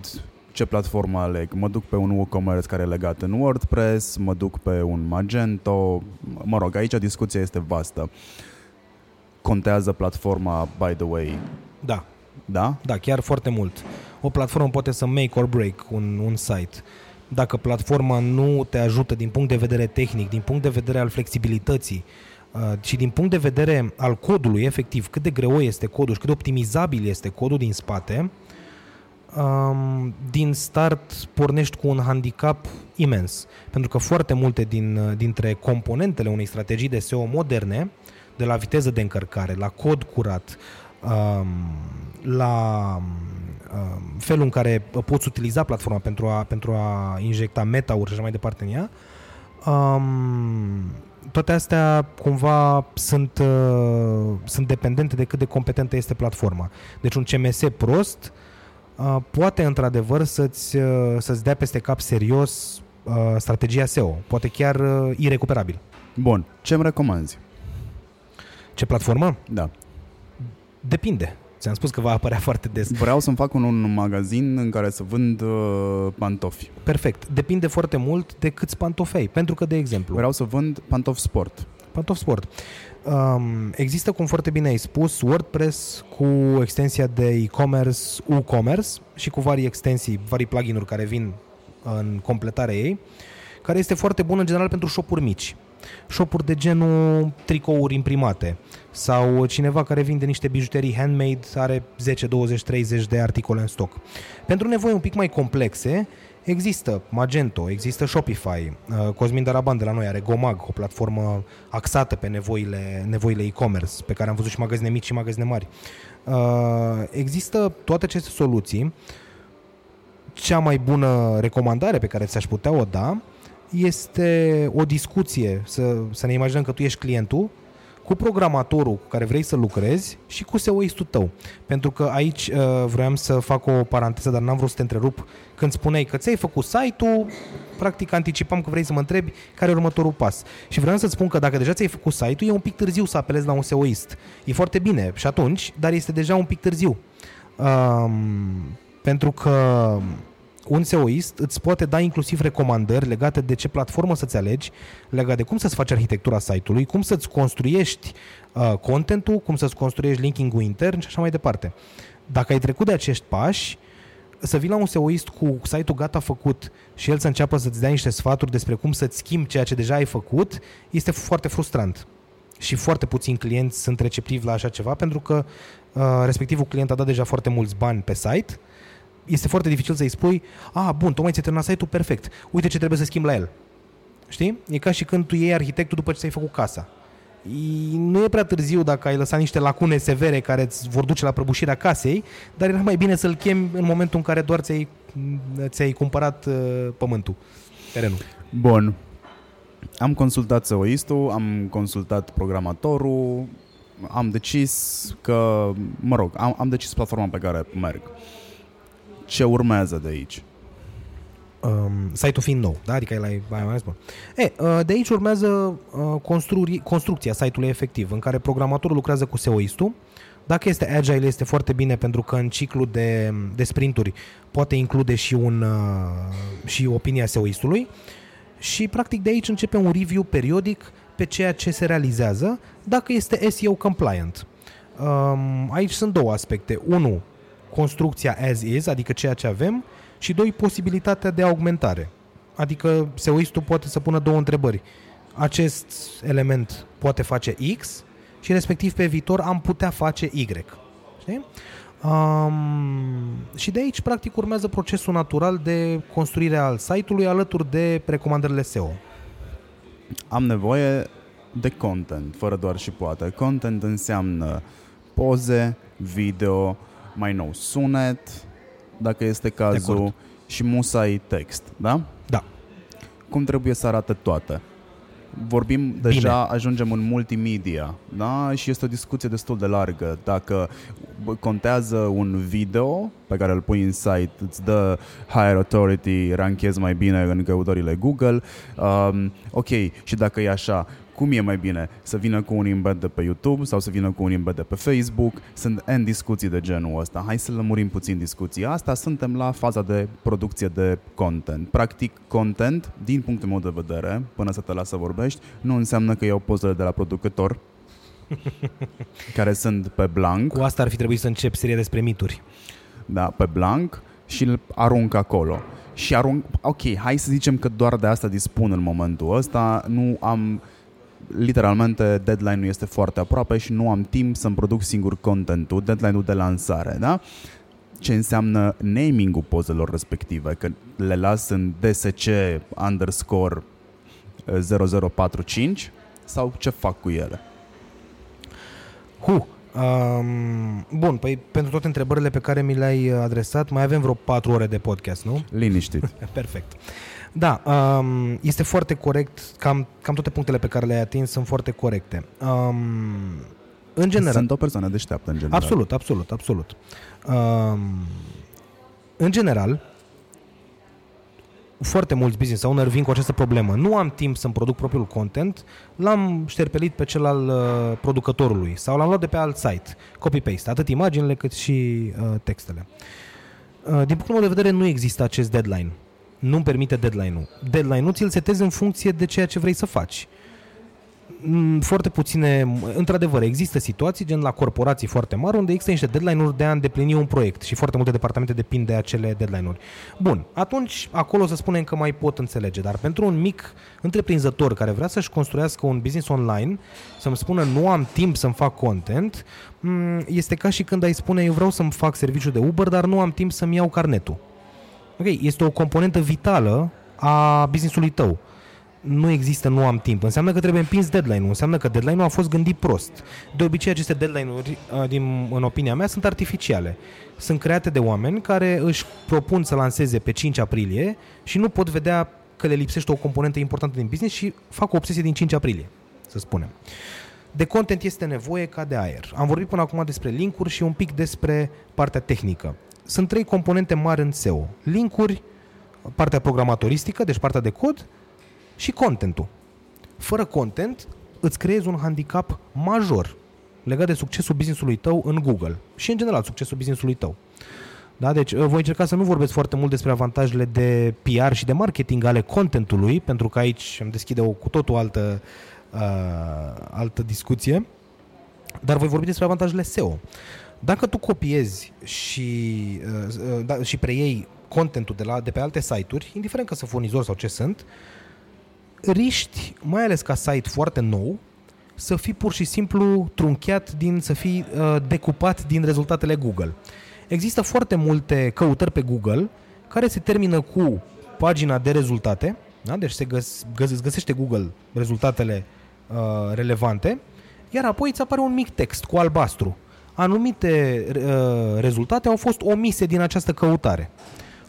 ce platformă aleg. Mă duc pe un WooCommerce care e legat în WordPress, mă duc pe un Magento, mă rog, aici discuția este vastă. contează platforma, by the way, Da, da? da, chiar foarte mult. O platformă poate să make or break un, un site. Dacă platforma nu te ajută din punct de vedere tehnic, din punct de vedere al flexibilității uh, și din punct de vedere al codului, efectiv, cât de greu este codul și cât de optimizabil este codul din spate, um, din start pornești cu un handicap imens. Pentru că foarte multe din, uh, dintre componentele unei strategii de SEO moderne, de la viteză de încărcare, la cod curat, um, la um, felul în care poți utiliza platforma pentru a, pentru a injecta meta-uri și așa mai departe în ea, um, toate astea cumva sunt, uh, sunt dependente de cât de competentă este platforma. Deci un CMS prost uh, poate într-adevăr să-ți, uh, să-ți dea peste cap serios uh, strategia SEO. Poate chiar uh, irecuperabil. Bun, ce îmi recomanzi? Ce platformă? Da. Depinde. Ți-am spus că va apărea foarte des. Vreau să-mi fac un, un magazin în care să vând uh, pantofi. Perfect. Depinde foarte mult de câți pantofi ai. Pentru că, de exemplu, Vreau să vând pantofi sport. Pantofi sport. Um, există, cum foarte bine ai spus, WordPress cu extensia de e-commerce, WooCommerce și cu vari extensii, vari plugin-uri care vin în completarea ei, care este foarte bună în general pentru shop-uri mici. Shop-uri de genul tricouri imprimate sau cineva care vinde niște bijuterii handmade, are 10, 20, 30 de articole în stoc. Pentru nevoi un pic mai complexe, Există Magento, există Shopify, uh, Cosmin Daraban de la noi are Gomag, o platformă axată pe nevoile, nevoile e-commerce, pe care am văzut și magazine mici și magazine mari. Uh, Există toate aceste soluții. Cea mai bună recomandare pe care ți-aș putea o da este o discuție, să, să ne imaginăm că tu ești clientul, cu programatorul cu care vrei să lucrezi și cu SEO-istul tău. Pentru că aici uh, vroiam să fac o paranteză, dar n-am vrut să te întrerup. Când spuneai că ți-ai făcut site-ul, practic anticipam că vrei să mă întrebi care e următorul pas. Și vreau să-ți spun că dacă deja ți-ai făcut site-ul, e un pic târziu să apelezi la un SEO-ist. E foarte bine și atunci, dar este deja un pic târziu. Um, pentru că un SEOist îți poate da inclusiv recomandări legate de ce platformă să-ți alegi, legate de cum să-ți faci arhitectura site-ului, cum să-ți construiești uh, contentul, cum să-ți construiești linking-ul intern și așa mai departe. Dacă ai trecut de acești pași, să vii la un SEOist cu site-ul gata făcut și el să înceapă să-ți dea niște sfaturi despre cum să-ți schimbi ceea ce deja ai făcut, este foarte frustrant. Și foarte puțini clienți sunt receptivi la așa ceva pentru că uh, respectivul client a dat deja foarte mulți bani pe site este foarte dificil să-i spui, a, bun, tocmai ți-ai terminat site-ul, perfect, uite ce trebuie să schimbi la el. Știi? E ca și când tu iei arhitectul după ce ți-ai făcut casa. E- Nu e prea târziu dacă ai lăsat niște lacune severe care îți vor duce la prăbușirea casei, dar era mai bine să-l chemi în momentul în care doar ți-ai, ți-ai cumpărat uh, pământul, terenul. Bun. Am consultat SEO-istul, am consultat programatorul, am decis că, mă rog, am, am decis platforma pe care merg. Ce urmează de aici? Um, site-ul fiind nou, da? adică el ai, ai mai spun. E, uh, de aici urmează uh, construri, construcția site-ului efectiv, în care programatorul lucrează cu SEO-istul. Dacă este agile, este foarte bine pentru că în ciclu de, de sprinturi poate include și, un, uh, și opinia SEO-istului și practic de aici începe un review periodic pe ceea ce se realizează dacă este SEO compliant. Um, aici sunt două aspecte. Unu, construcția as is, adică ceea ce avem, și doi, posibilitatea de augmentare. Adică SEO-istul poate să pună două întrebări. Acest element poate face X și respectiv pe viitor am putea face Y. Știi? Um, și de aici, practic, urmează procesul natural de construire al site-ului alături de recomandările SEO. Am nevoie de content, fără doar și poate. Content înseamnă poze, video, mai nou sunet, dacă este cazul, acord. și musai text, da? Da. Cum trebuie să arate toate? Vorbim deja, ajungem în multimedia, da? Și este o discuție destul de largă. Dacă bă, contează un video pe care îl pui în site, îți dă higher authority, ranchezi mai bine în căutările Google. Um, ok, și dacă e așa, cum e mai bine? Să vină cu un embed de pe YouTube sau să vină cu un embed de pe Facebook? Sunt N discuții de genul ăsta. Hai să lămurim puțin discuția asta. Suntem la faza de producție de content. Practic, content, din punctul meu de vedere, până să te las să vorbești, nu înseamnă că iau pozele de la producător (laughs) care sunt pe blank. Cu asta ar fi trebuit să încep seria despre mituri. Da, pe blank și îl arunc acolo. Și arunc, ok, hai să zicem că doar de asta dispun în momentul ăsta, nu am, literalmente deadline-ul este foarte aproape și nu am timp să-mi produc singur contentul, deadline-ul de lansare, da? ce înseamnă naming-ul pozelor respective, că le las în DSC underscore 0045 sau ce fac cu ele? Hu, Um, bun, păi pentru toate întrebările pe care mi le-ai adresat, mai avem vreo 4 ore de podcast, nu? Liniștit. (laughs) Perfect. Da, um, este foarte corect, cam, cam toate punctele pe care le-ai atins sunt foarte corecte. Um, în general... Sunt o persoană deșteaptă, în general. Absolut, absolut, absolut. Um, în general, foarte mulți business owner vin cu această problemă. Nu am timp să-mi produc propriul content, l-am șterpelit pe cel al uh, producătorului sau l-am luat de pe alt site, copy-paste, atât imaginile cât și uh, textele. Uh, din punctul meu de vedere nu există acest deadline. Nu-mi permite deadline-ul. Deadline-ul ți-l setezi în funcție de ceea ce vrei să faci. Mm, foarte puține, într-adevăr, există situații, gen la corporații foarte mari, unde există niște deadline-uri de a îndeplini un proiect și foarte multe departamente depind de acele deadline-uri. Bun, atunci acolo să spunem că mai pot înțelege, dar pentru un mic întreprinzător care vrea să-și construiască un business online, să-mi spună nu am timp să-mi fac content, mm, este ca și când ai spune eu vreau să-mi fac serviciu de Uber, dar nu am timp să-mi iau carnetul. Ok, este o componentă vitală a businessului tău nu există, nu am timp. Înseamnă că trebuie împins deadline-ul. Înseamnă că deadline-ul a fost gândit prost. De obicei, aceste deadline-uri, din, în opinia mea, sunt artificiale. Sunt create de oameni care își propun să lanseze pe 5 aprilie și nu pot vedea că le lipsește o componentă importantă din business și fac o obsesie din 5 aprilie, să spunem. De content este nevoie ca de aer. Am vorbit până acum despre linkuri și un pic despre partea tehnică. Sunt trei componente mari în SEO. Linkuri, partea programatoristică, deci partea de cod, și contentul. Fără content, îți creezi un handicap major legat de succesul businessului tău în Google și, în general, succesul businessului tău. Da? Deci uh, voi încerca să nu vorbesc foarte mult despre avantajele de PR și de marketing ale contentului, pentru că aici îmi deschide o cu totul altă, uh, altă discuție, dar voi vorbi despre avantajele SEO. Dacă tu copiezi și, uh, uh, da, și preiei contentul de, la, de pe alte site-uri, indiferent că sunt furnizori sau ce sunt, uh, riști, mai ales ca site foarte nou, să fii pur și simplu trunchiat din, să fii uh, decupat din rezultatele Google. Există foarte multe căutări pe Google care se termină cu pagina de rezultate, da? deci se găs, găs, găsește Google rezultatele uh, relevante, iar apoi îți apare un mic text cu albastru. Anumite uh, rezultate au fost omise din această căutare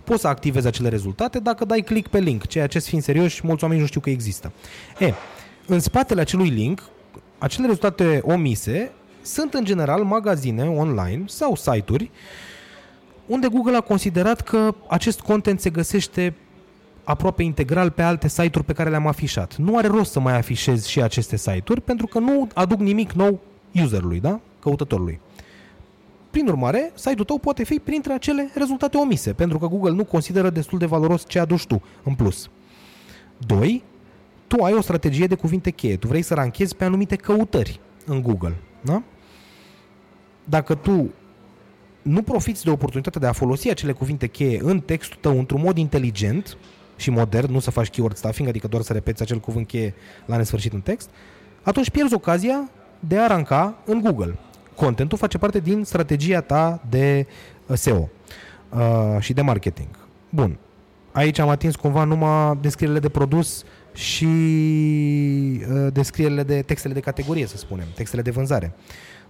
poți să activezi acele rezultate dacă dai click pe link, ceea ce, să fim serioși, mulți oameni nu știu că există. E, în spatele acelui link, acele rezultate omise sunt în general magazine online sau site-uri unde Google a considerat că acest content se găsește aproape integral pe alte site-uri pe care le-am afișat. Nu are rost să mai afișez și aceste site-uri pentru că nu aduc nimic nou userului, da? căutătorului. Prin urmare, site-ul tău poate fi printre acele rezultate omise, pentru că Google nu consideră destul de valoros ce aduci tu în plus. 2. Tu ai o strategie de cuvinte cheie. Tu vrei să ranchezi pe anumite căutări în Google. Da? Dacă tu nu profiți de oportunitatea de a folosi acele cuvinte cheie în textul tău într-un mod inteligent și modern, nu să faci keyword stuffing, adică doar să repeți acel cuvânt cheie la nesfârșit în text, atunci pierzi ocazia de a ranca în Google contentul face parte din strategia ta de uh, SEO uh, și de marketing. Bun. Aici am atins cumva numai descrierile de produs și uh, descrierile de textele de categorie, să spunem, textele de vânzare.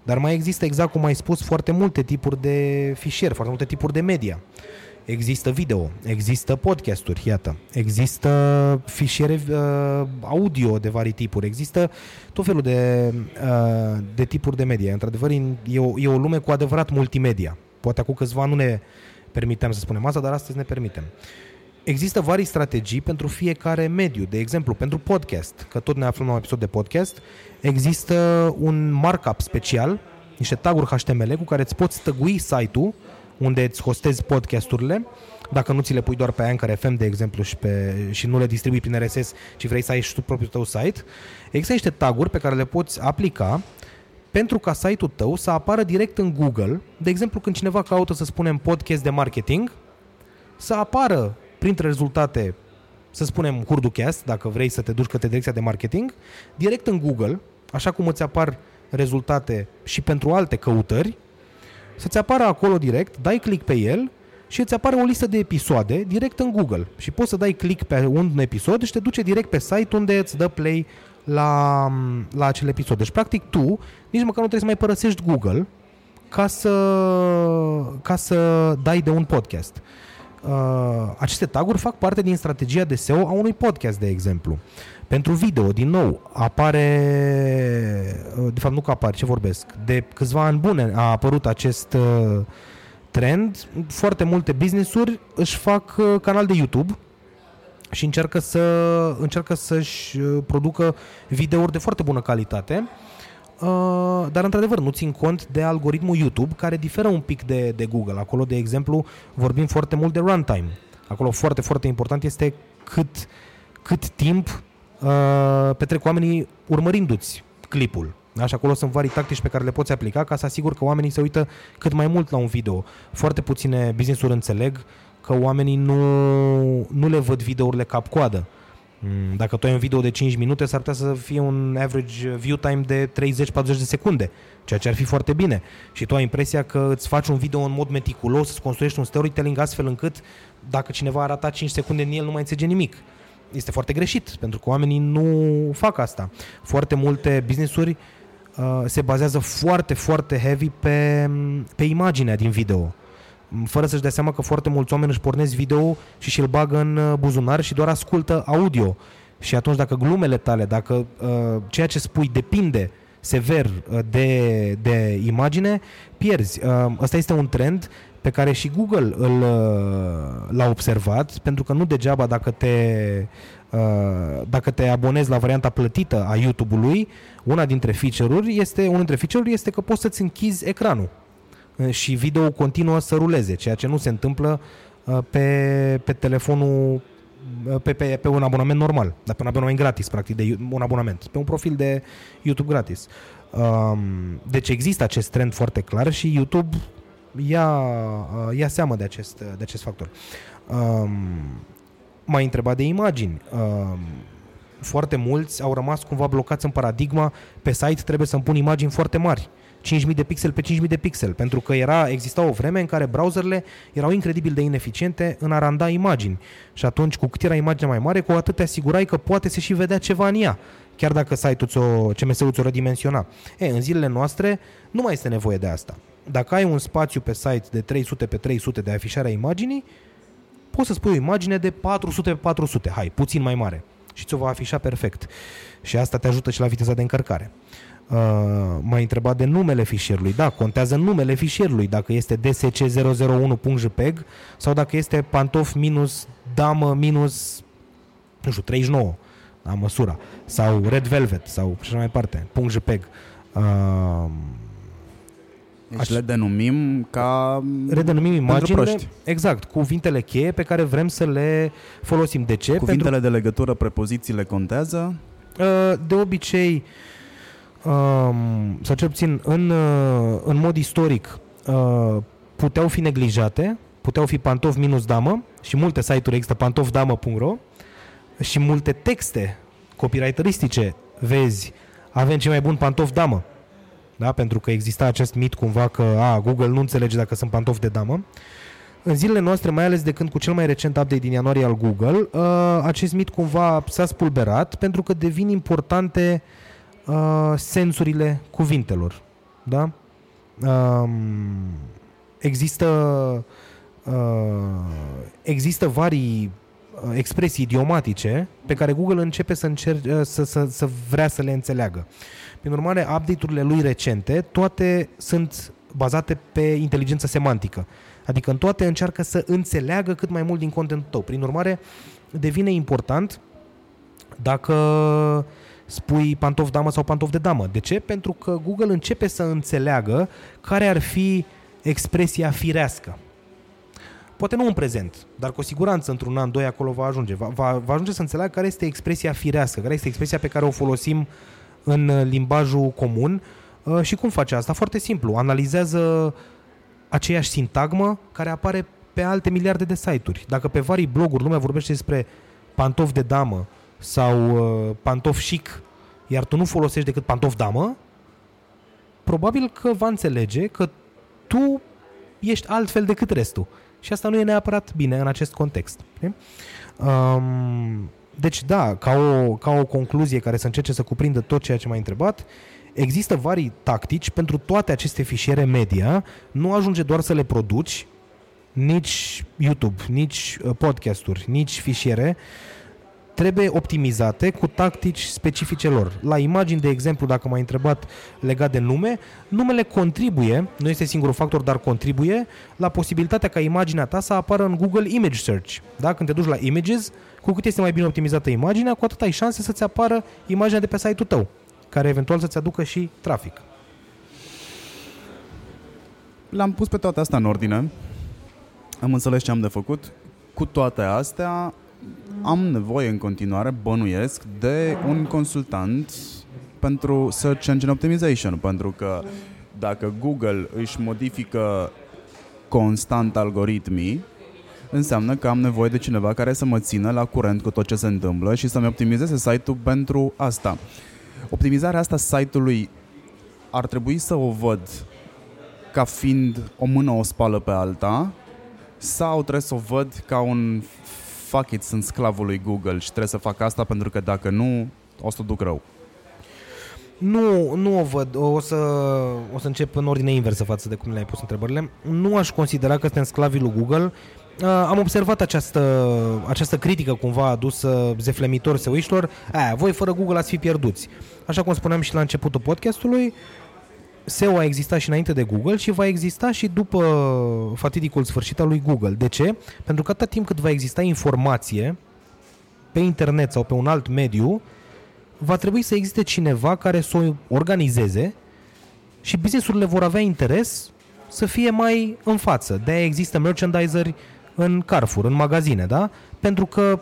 Dar mai există, exact cum ai spus, foarte multe tipuri de fișier, foarte multe tipuri de media. Există video, există podcasturi, iată, există fișiere uh, audio de vari tipuri, există tot felul de, uh, de tipuri de media. Într-adevăr, e o, e o lume cu adevărat multimedia. Poate acum câțiva nu ne permitem să spunem asta, dar astăzi ne permitem. Există vari strategii pentru fiecare mediu. De exemplu, pentru podcast, că tot ne aflăm la un episod de podcast, există un markup special, niște taguri HTML cu care îți poți tăgui site-ul unde îți hostezi podcasturile, dacă nu ți le pui doar pe Anchor FM, de exemplu, și, pe, și nu le distribui prin RSS, ci vrei să ai și tu propriul tău site, există niște taguri pe care le poți aplica pentru ca site-ul tău să apară direct în Google, de exemplu când cineva caută să spunem podcast de marketing, să apară printre rezultate, să spunem HurduCast, dacă vrei să te duci către direcția de marketing, direct în Google, așa cum îți apar rezultate și pentru alte căutări, să-ți apară acolo direct, dai click pe el și îți apare o listă de episoade direct în Google. Și poți să dai click pe un episod și te duce direct pe site unde îți dă play la, la acel episod. Deci, practic, tu nici măcar nu trebuie să mai părăsești Google ca să, ca să dai de un podcast. Uh, aceste taguri fac parte din strategia de SEO a unui podcast, de exemplu. Pentru video, din nou, apare, uh, de fapt nu că apare, ce vorbesc, de câțiva ani bune a apărut acest uh, trend. Foarte multe business-uri își fac uh, canal de YouTube și încearcă, să, încearcă să-și uh, producă videouri de foarte bună calitate, uh, dar într-adevăr nu țin cont de algoritmul YouTube, care diferă un pic de, de Google. Acolo, de exemplu, vorbim foarte mult de runtime. Acolo foarte, foarte important este cât, cât timp uh, petrec oamenii urmărindu-ți clipul. Da? Și acolo sunt vari tactici pe care le poți aplica ca să asigur că oamenii se uită cât mai mult la un video. Foarte puține business-uri înțeleg uh, că oamenii nu, nu le văd videourile cap-coadă. Mm, dacă tu ai un video de 5 minute, s-ar putea să fie un average view time de 30-40 de secunde, ceea ce ar fi foarte bine. Și tu ai impresia că îți faci un video în mod meticulos, îți construiești un storytelling astfel încât dacă cineva arată 5 secunde în el, nu mai înțelege nimic. Este foarte greșit, pentru că oamenii nu fac asta. Foarte multe business-uri uh, se bazează foarte, foarte heavy pe, pe imaginea din video fără să-și dea seama că foarte mulți oameni își pornesc video și și-l bagă în uh, buzunar și doar ascultă audio. Și atunci dacă glumele tale, dacă uh, ceea ce spui depinde sever uh, de, de imagine, pierzi. Uh, ăsta este un trend pe care și Google îl, uh, l-a observat, pentru că nu degeaba dacă te, uh, dacă te abonezi la varianta plătită a YouTube-ului, una dintre feature-uri este, unul dintre feature-uri este că poți să-ți închizi ecranul și video continuă să ruleze, ceea ce nu se întâmplă uh, pe, pe telefonul uh, pe, pe, pe un abonament normal, dar pe un abonament gratis, practic, de un abonament, pe un profil de YouTube gratis. Um, deci există acest trend foarte clar și YouTube ia, uh, ia seamă de acest, de acest factor. Um, m-ai întrebat de imagini. Um, foarte mulți au rămas cumva blocați în paradigma pe site trebuie să-mi pun imagini foarte mari. 5000 de pixel pe 5000 de pixel, pentru că era, exista o vreme în care browserele erau incredibil de ineficiente în a randa imagini. Și atunci, cu cât era imaginea mai mare, cu atât te asigurai că poate se și vedea ceva în ea, chiar dacă site-ul ți-o, CMS-ul ți-o redimensiona. E, în zilele noastre nu mai este nevoie de asta. Dacă ai un spațiu pe site de 300 pe 300 de afișare a imaginii, poți să spui o imagine de 400 pe 400, hai, puțin mai mare și ți-o va afișa perfect. Și asta te ajută și la viteza de încărcare. Uh, m-a întrebat de numele fișierului. Da, contează numele fișierului, dacă este dsc001.jpg sau dacă este pantof minus damă minus, nu știu, 39, la măsura, sau red velvet, sau așa mai departe, .jpg. Uh, deci Aș... le denumim ca Redenumim imaginile, exact, cuvintele cheie pe care vrem să le folosim. De ce? Cuvintele Pentru... de legătură, prepozițiile contează? Uh, de obicei, uh, um, sau cel puțin în, uh, în mod istoric, uh, puteau fi neglijate, puteau fi pantof minus damă și multe site-uri există pantofdamă.ro și multe texte copywriteristice vezi avem cel mai bun pantof damă. Da? Pentru că exista acest mit cumva că a, Google nu înțelege dacă sunt pantofi de damă. În zilele noastre, mai ales de când cu cel mai recent update din ianuarie al Google, uh, acest mit cumva s-a spulberat pentru că devin importante uh, uh, sensurile cuvintelor. Da? Um, există uh, există vari uh, expresii idiomatice pe care Google începe să, încer- uh, să, să, să vrea să le înțeleagă. Prin urmare, update-urile lui recente, toate sunt bazate pe inteligență semantică. Adică în toate încearcă să înțeleagă cât mai mult din contentul tău. Prin urmare, devine important dacă spui pantof damă sau pantof de damă. De ce? Pentru că Google începe să înțeleagă care ar fi expresia firească. Poate nu în prezent, dar cu siguranță într-un an, doi acolo va ajunge. Va, va, va ajunge să înțeleagă care este expresia firească, care este expresia pe care o folosim în limbajul comun, Uh, și cum face asta? Foarte simplu. Analizează aceeași sintagmă care apare pe alte miliarde de site-uri. Dacă pe vari bloguri lumea vorbește despre pantof de damă sau uh, pantof chic, iar tu nu folosești decât pantof damă, probabil că va înțelege că tu ești altfel decât restul. Și asta nu e neapărat bine în acest context. Um, deci da, ca o, ca o concluzie care să încerce să cuprindă tot ceea ce m-ai întrebat, există vari tactici pentru toate aceste fișiere media. Nu ajunge doar să le produci, nici YouTube, nici uh, podcasturi, nici fișiere, trebuie optimizate cu tactici specifice lor. La imagini, de exemplu, dacă m-ai întrebat legat de nume, numele contribuie, nu este singurul factor, dar contribuie la posibilitatea ca imaginea ta să apară în Google Image Search. Da? Când te duci la Images, cu cât este mai bine optimizată imaginea, cu atât ai șanse să-ți apară imaginea de pe site-ul tău, care eventual să-ți aducă și trafic. L-am pus pe toate astea în ordine. Am înțeles ce am de făcut. Cu toate astea, am nevoie în continuare, bănuiesc, de un consultant pentru Search Engine Optimization, pentru că dacă Google își modifică constant algoritmii, înseamnă că am nevoie de cineva care să mă țină la curent cu tot ce se întâmplă și să-mi optimizeze site-ul pentru asta. Optimizarea asta site-ului ar trebui să o văd ca fiind o mână o spală pe alta sau trebuie să o văd ca un fuck it, sunt sclavul lui Google și trebuie să fac asta pentru că dacă nu, o să duc rău. Nu, nu o văd. O să, o să încep în ordine inversă față de cum le-ai pus întrebările. Nu aș considera că suntem sclavii lui Google. Uh, am observat această, această critică cumva adusă zeflemitor seuiștilor. Aia, voi fără Google ați fi pierduți. Așa cum spuneam și la începutul podcastului, uh, SEO a existat și înainte de Google și va exista și după fatidicul sfârșit al lui Google. De ce? Pentru că atât timp cât va exista informație pe internet sau pe un alt mediu, va trebui să existe cineva care să o organizeze și businessurile vor avea interes să fie mai în față. De-aia există merchandiseri în Carrefour, în magazine, da? Pentru că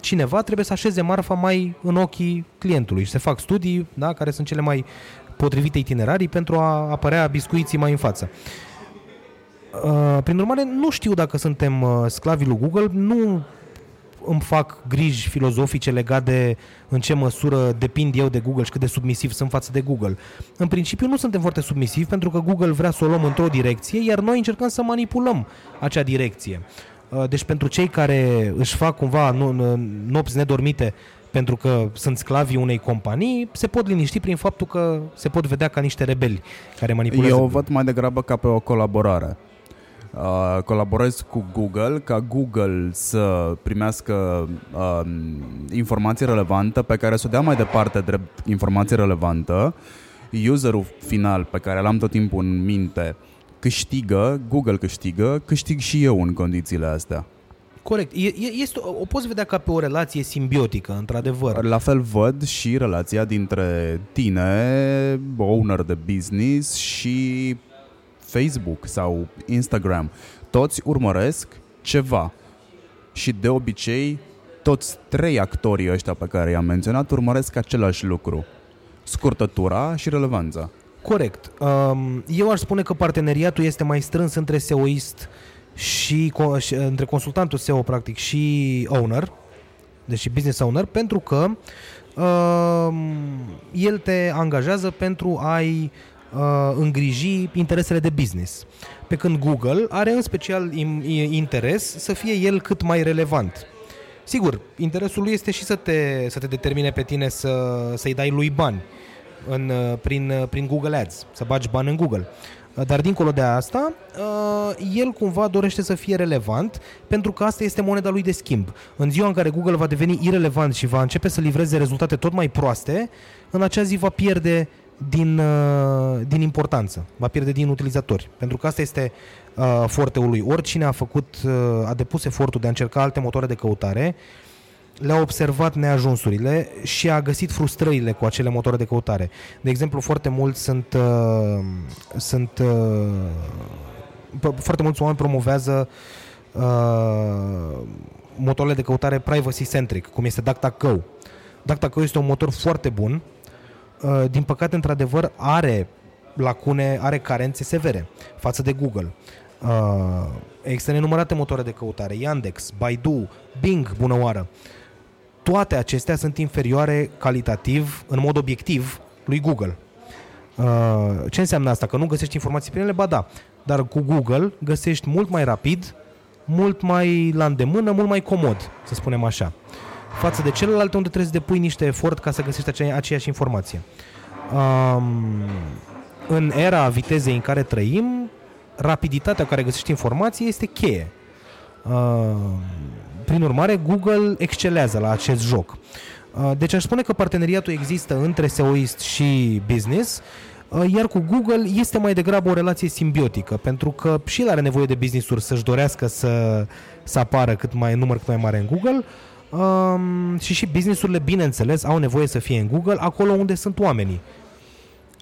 cineva trebuie să așeze marfa mai în ochii clientului și se fac studii, da, care sunt cele mai potrivite itinerarii pentru a apărea biscuiții mai în față. Uh, prin urmare, nu știu dacă suntem uh, sclavii lui Google, nu îmi fac griji filozofice legate de în ce măsură depind eu de Google și cât de submisiv sunt față de Google. În principiu nu suntem foarte submisivi pentru că Google vrea să o luăm într-o direcție, iar noi încercăm să manipulăm acea direcție. Uh, deci pentru cei care își fac cumva nopți nedormite pentru că sunt sclavii unei companii, se pot liniști prin faptul că se pot vedea ca niște rebeli care manipulează. Eu o văd mai degrabă ca pe o colaborare. Uh, colaborez cu Google ca Google să primească uh, informație relevantă pe care să o dea mai departe drept informație relevantă. Userul final pe care l-am tot timpul în minte câștigă, Google câștigă, câștig și eu în condițiile astea. Corect. E, este, o poți vedea ca pe o relație simbiotică, într-adevăr. La fel văd și relația dintre tine, owner de business, și Facebook sau Instagram. Toți urmăresc ceva. Și de obicei, toți trei actorii ăștia pe care i-am menționat urmăresc același lucru. Scurtătura și relevanța. Corect. Um, eu aș spune că parteneriatul este mai strâns între SEOist și, și între consultantul SEO practic și owner, deci business owner, pentru că uh, el te angajează pentru a-i uh, îngriji interesele de business. Pe când Google are în special interes să fie el cât mai relevant. Sigur, interesul lui este și să te, să te determine pe tine să, să-i dai lui bani în, uh, prin, uh, prin Google Ads, să bagi bani în Google. Dar dincolo de asta, uh, el cumva dorește să fie relevant pentru că asta este moneda lui de schimb. În ziua în care Google va deveni irelevant și va începe să livreze rezultate tot mai proaste, în acea zi va pierde din, uh, din importanță, va pierde din utilizatori. Pentru că asta este uh, forteul lui. Oricine a făcut, a depus efortul de a încerca alte motoare de căutare, le-a observat neajunsurile și a găsit frustrările cu acele motoare de căutare. De exemplu, foarte mulți sunt, uh, sunt uh, foarte mulți oameni promovează uh, motoarele de căutare privacy-centric, cum este DuckDuckGo. DuckDuckGo este un motor foarte bun, uh, din păcate, într-adevăr, are lacune, are carențe severe față de Google. Uh, există nenumărate motoare de căutare, Yandex, Baidu, Bing, bună oară. Toate acestea sunt inferioare calitativ, în mod obiectiv, lui Google. Uh, ce înseamnă asta? Că nu găsești informații prin ele? Ba da. Dar cu Google găsești mult mai rapid, mult mai la îndemână, mult mai comod, să spunem așa. Față de celelalte unde trebuie să depui niște efort ca să găsești acea, aceeași informație. Um, în era vitezei în care trăim, rapiditatea cu care găsești informații este cheie. Uh, prin urmare, Google excelează la acest joc. Uh, deci aș spune că parteneriatul există între SEOist și business, uh, iar cu Google este mai degrabă o relație simbiotică, pentru că și el are nevoie de business-uri să-și dorească să, să apară cât mai număr cât mai mare în Google, um, și și businessurile, bineînțeles, au nevoie să fie în Google, acolo unde sunt oamenii.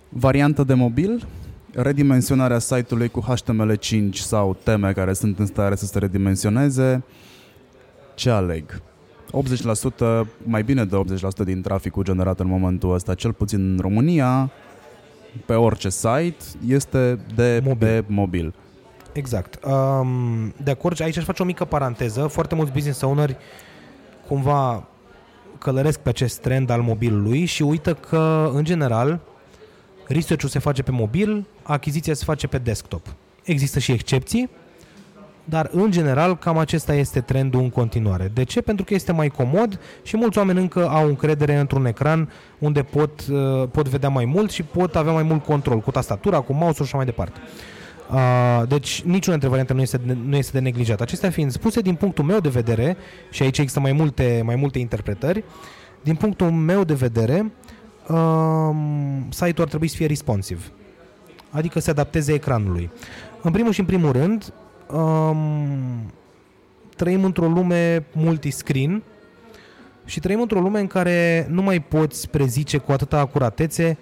Variantă de mobil, redimensionarea site-ului cu HTML5 sau teme care sunt în stare să se redimensioneze, ce aleg? 80%, mai bine de 80% din traficul generat în momentul ăsta, cel puțin în România, pe orice site, este de mobil. Pe mobil. Exact. Um, de acord, aici aș face o mică paranteză. Foarte mulți business owneri cumva călăresc pe acest trend al mobilului și uită că, în general, research se face pe mobil, achiziția se face pe desktop. Există și excepții, dar în general cam acesta este trendul în continuare. De ce? Pentru că este mai comod și mulți oameni încă au încredere într-un ecran unde pot, uh, pot vedea mai mult și pot avea mai mult control cu tastatura, cu mouse-ul și așa mai departe. Uh, deci niciuna dintre variante nu este, de, nu este de neglijat. Acestea fiind spuse, din punctul meu de vedere, și aici există mai multe, mai multe interpretări, din punctul meu de vedere, uh, site-ul ar trebui să fie responsive, adică să adapteze ecranului. În primul și în primul rând, um, trăim într-o lume multiscreen și trăim într-o lume în care nu mai poți prezice cu atâta acuratețe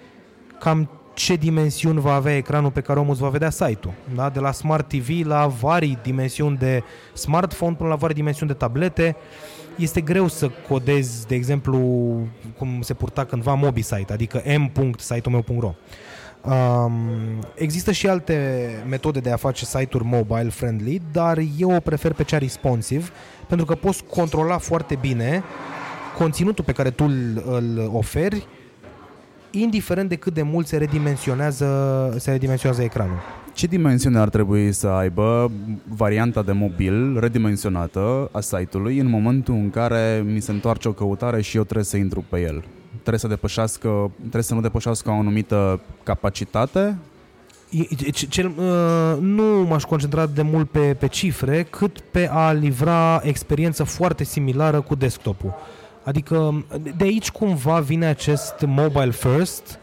cam ce dimensiuni va avea ecranul pe care omul îți va vedea site-ul. Da? De la Smart TV la vari dimensiuni de smartphone până la vari dimensiuni de tablete. Este greu să codezi, de exemplu, cum se purta cândva MobiSite, adică m.site-ul Um, există și alte metode de a face site-uri mobile friendly, dar eu o prefer pe cea responsive, pentru că poți controla foarte bine conținutul pe care tu îl, îl oferi indiferent de cât de mult se redimensionează, se redimensionează ecranul. Ce dimensiune ar trebui să aibă varianta de mobil redimensionată a site-ului în momentul în care mi se întoarce o căutare și eu trebuie să intru pe el? Trebuie să, depășească, trebuie să nu depășească o anumită capacitate? Cel, uh, nu m-aș concentra de mult pe, pe cifre, cât pe a livra experiență foarte similară cu desktopul. Adică de aici cumva vine acest mobile first,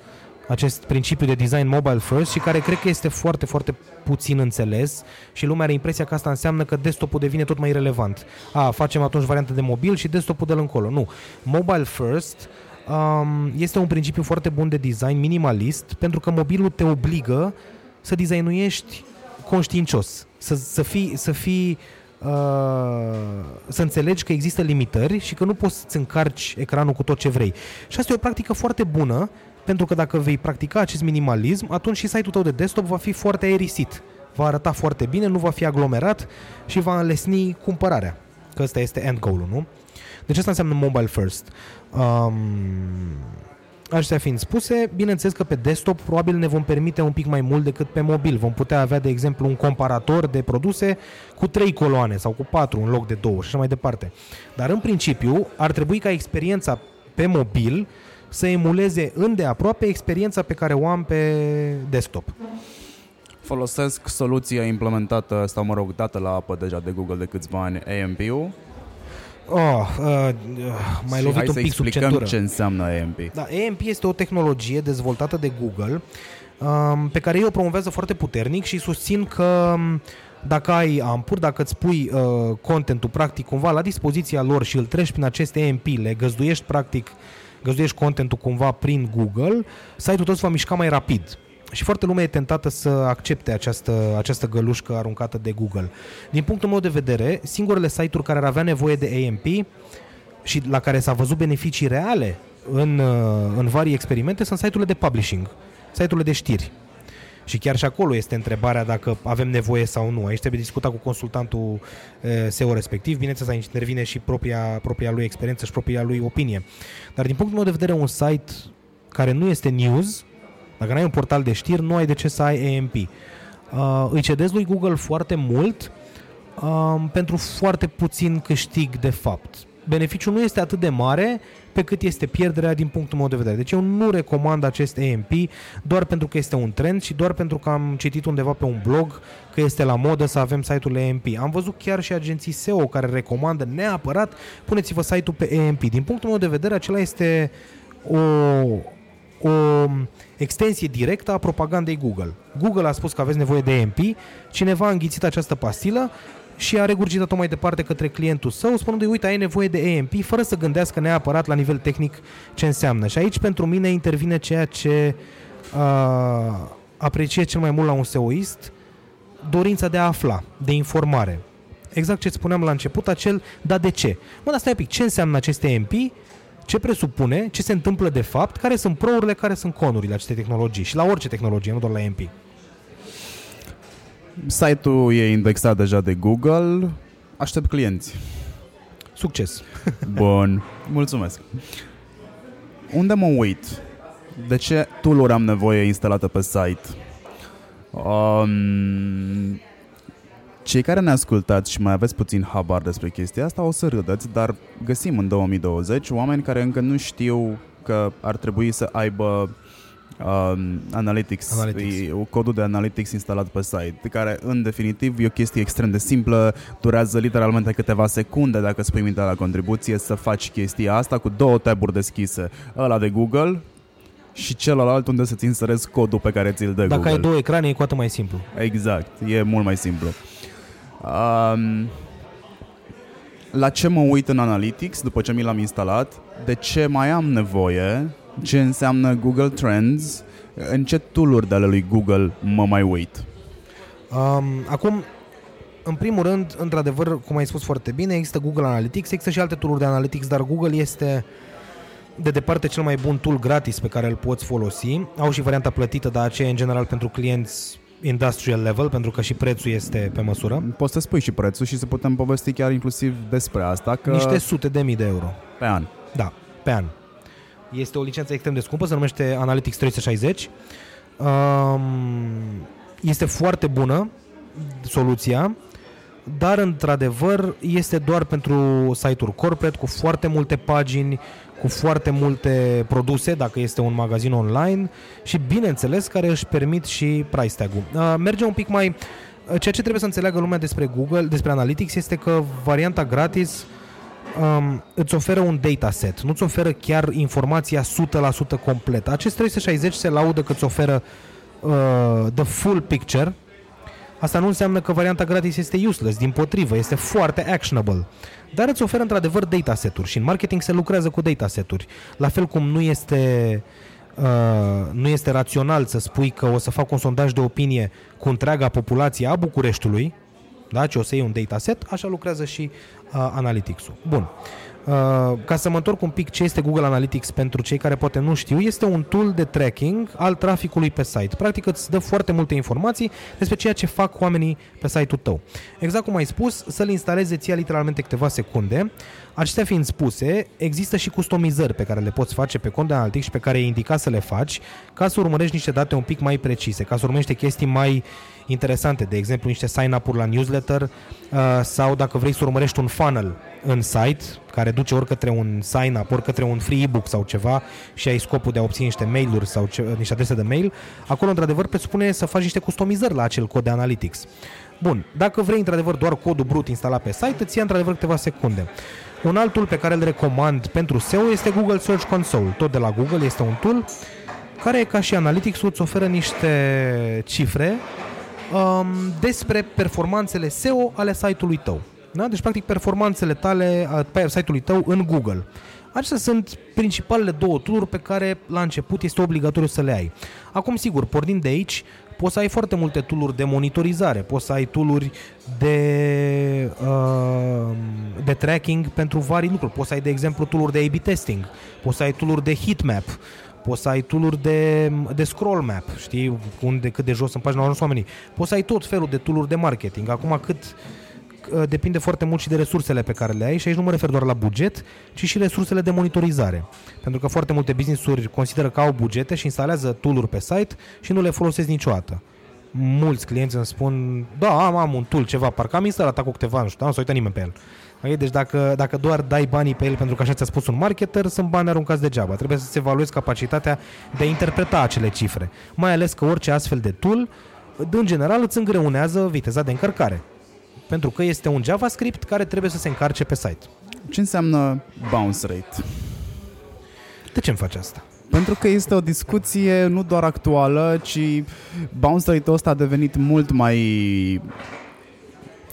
acest principiu de design mobile first și care cred că este foarte, foarte puțin înțeles și lumea are impresia că asta înseamnă că desktopul devine tot mai relevant. A, facem atunci variante de mobil și desktopul de încolo. Nu. Mobile first um, este un principiu foarte bun de design minimalist pentru că mobilul te obligă să designuiești conștiincios, să, să fii, să fii Uh, să înțelegi că există limitări și că nu poți să-ți încarci ecranul cu tot ce vrei. Și asta e o practică foarte bună, pentru că dacă vei practica acest minimalism, atunci și site-ul tău de desktop va fi foarte aerisit. Va arăta foarte bine, nu va fi aglomerat și va înlesni cumpărarea. Că ăsta este end goal-ul, nu? Deci asta înseamnă mobile first. Um, Așa fiind spuse, bineînțeles că pe desktop probabil ne vom permite un pic mai mult decât pe mobil. Vom putea avea, de exemplu, un comparator de produse cu trei coloane sau cu patru în loc de două și așa mai departe. Dar în principiu ar trebui ca experiența pe mobil să emuleze îndeaproape experiența pe care o am pe desktop. Folosesc soluția implementată, sau mă rog, dată la apă deja de Google de câțiva ani, AMP-ul, Oh, uh, mai lovit un pic sub centură. ce înseamnă AMP. Da, AMP este o tehnologie dezvoltată de Google um, pe care ei o promovează foarte puternic și susțin că um, dacă ai ampuri, dacă îți pui uh, contentul practic cumva la dispoziția lor și îl treci prin aceste AMP, le găzduiești practic găzduiești contentul cumva prin Google, site-ul tău se va mișca mai rapid și foarte lumea e tentată să accepte această, această gălușcă aruncată de Google. Din punctul meu de vedere, singurele site-uri care ar avea nevoie de AMP și la care s-a văzut beneficii reale în, în vari experimente sunt site-urile de publishing, site-urile de știri. Și chiar și acolo este întrebarea dacă avem nevoie sau nu. Aici trebuie discutat cu consultantul SEO respectiv. Bineînțeles, aici intervine și propria, propria lui experiență și propria lui opinie. Dar din punctul meu de vedere, un site care nu este news, dacă nu ai un portal de știri, nu ai de ce să ai AMP. Uh, îi cedezi lui Google foarte mult uh, pentru foarte puțin câștig de fapt. Beneficiul nu este atât de mare pe cât este pierderea din punctul meu de vedere. Deci eu nu recomand acest AMP doar pentru că este un trend și doar pentru că am citit undeva pe un blog că este la modă să avem site-ul AMP. Am văzut chiar și agenții SEO care recomandă neapărat puneți-vă site-ul pe AMP. Din punctul meu de vedere acela este o, o extensie directă a propagandei Google. Google a spus că aveți nevoie de AMP, cineva a înghițit această pastilă și a regurgitat-o mai departe către clientul său, spunându-i, uite, ai nevoie de AMP, fără să gândească neapărat la nivel tehnic ce înseamnă. Și aici, pentru mine, intervine ceea ce uh, apreciez cel mai mult la un SEOist, dorința de a afla, de informare. Exact ce spuneam la început, acel, da de ce? Mă, dar stai un pic, ce înseamnă aceste AMP? Ce presupune? Ce se întâmplă de fapt? Care sunt prourile, care sunt conurile acestei tehnologii? Și la orice tehnologie, nu doar la AMP. Site-ul e indexat deja de Google. Aștept clienți. Succes! (laughs) Bun, mulțumesc. Unde mă uit? De ce tool am nevoie instalată pe site? Um, cei care ne ascultați și mai aveți puțin habar despre chestia asta o să râdeți, dar găsim în 2020 oameni care încă nu știu că ar trebui să aibă um, Analytics, Analytics. E, codul de Analytics instalat pe site, care în definitiv e o chestie extrem de simplă, durează literalmente câteva secunde dacă spui minte la contribuție să faci chestia asta cu două taburi deschise, ăla de Google și celălalt unde să-ți inserezi codul pe care ți-l dă Dacă Google. ai două ecrane e cu atât mai simplu. Exact, e mult mai simplu. Um, la ce mă uit în Analytics după ce mi l-am instalat, de ce mai am nevoie ce înseamnă Google Trends, în ce tool de ale lui Google mă mai uit? Um, acum, în primul rând, într-adevăr, cum ai spus foarte bine, există Google Analytics, există și alte tool de Analytics, dar Google este de departe cel mai bun tool gratis pe care îl poți folosi. Au și varianta plătită, dar aceea în general pentru clienți industrial level, pentru că și prețul este pe măsură. Poți să spui și prețul și să putem povesti chiar inclusiv despre asta. Că... Niște sute de mii de euro. Pe an. Da, pe an. Este o licență extrem de scumpă, se numește Analytics 360. Um, este foarte bună soluția, dar într-adevăr este doar pentru site-uri corporate cu foarte multe pagini, cu foarte multe produse, dacă este un magazin online și bineînțeles care își permit și price tag-ul. Uh, merge un pic mai... Ceea ce trebuie să înțeleagă lumea despre Google, despre Analytics, este că varianta gratis uh, um, îți oferă un dataset, nu îți oferă chiar informația 100% completă. Acest 360 se laudă că îți oferă uh, the full picture. Asta nu înseamnă că varianta gratis este useless, din potrivă, este foarte actionable. Dar îți oferă într-adevăr dataseturi și în marketing se lucrează cu dataseturi. La fel cum nu este Uh, nu este rațional să spui că o să fac un sondaj de opinie cu întreaga populație a Bucureștiului, da? ce o să iei un dataset, așa lucrează și uh, Analytics-ul. Bun. Uh, ca să mă întorc un pic ce este Google Analytics pentru cei care poate nu știu, este un tool de tracking al traficului pe site. Practic îți dă foarte multe informații despre ceea ce fac oamenii pe site-ul tău. Exact cum ai spus, să-l instaleze ție literalmente câteva secunde. Acestea fiind spuse, există și customizări pe care le poți face pe cont de Analytics și pe care e indicat să le faci ca să urmărești niște date un pic mai precise, ca să urmărești chestii mai interesante, de exemplu niște sign-up-uri la newsletter uh, sau dacă vrei să urmărești un funnel în site care duce ori către un sign-up, ori către un free ebook sau ceva și ai scopul de a obține niște mail-uri sau ce, niște adrese de mail, acolo într-adevăr presupune să faci niște customizări la acel cod de analytics. Bun, dacă vrei într-adevăr doar codul brut instalat pe site, îți ia într-adevăr câteva secunde. Un alt tool pe care îl recomand pentru SEO este Google Search Console. Tot de la Google este un tool care, ca și Analytics, îți oferă niște cifre um, despre performanțele SEO ale site-ului tău. Da? Deci, practic, performanțele tale pe site-ului tău în Google. Acestea sunt principalele două tool pe care la început este obligatoriu să le ai. Acum, sigur, pornind de aici, poți să ai foarte multe tooluri de monitorizare, poți să ai tooluri de, uh, de tracking pentru vari lucruri, poți să ai, de exemplu, tooluri de A-B testing, poți să ai tooluri de heatmap, poți să ai tool de, de scroll map, știi, unde cât de jos în pagina au oamenii. Poți să ai tot felul de tool de marketing. Acum cât uh, depinde foarte mult și de resursele pe care le ai și aici nu mă refer doar la buget, ci și resursele de monitorizare. Pentru că foarte multe business-uri consideră că au bugete și instalează tool pe site și nu le folosesc niciodată mulți clienți îmi spun, da, am, am un tool, ceva, parcă am instalat acum câteva, nu știu, nu se uită nimeni pe el. Okay? Deci dacă, dacă doar dai banii pe el pentru că așa ți-a spus un marketer, sunt bani aruncați degeaba. Trebuie să-ți evaluezi capacitatea de a interpreta acele cifre. Mai ales că orice astfel de tool, în general, îți îngreunează viteza de încărcare. Pentru că este un JavaScript care trebuie să se încarce pe site. Ce înseamnă bounce rate? De ce îmi faci asta? Pentru că este o discuție nu doar actuală, ci bounce rate-ul ăsta a devenit mult mai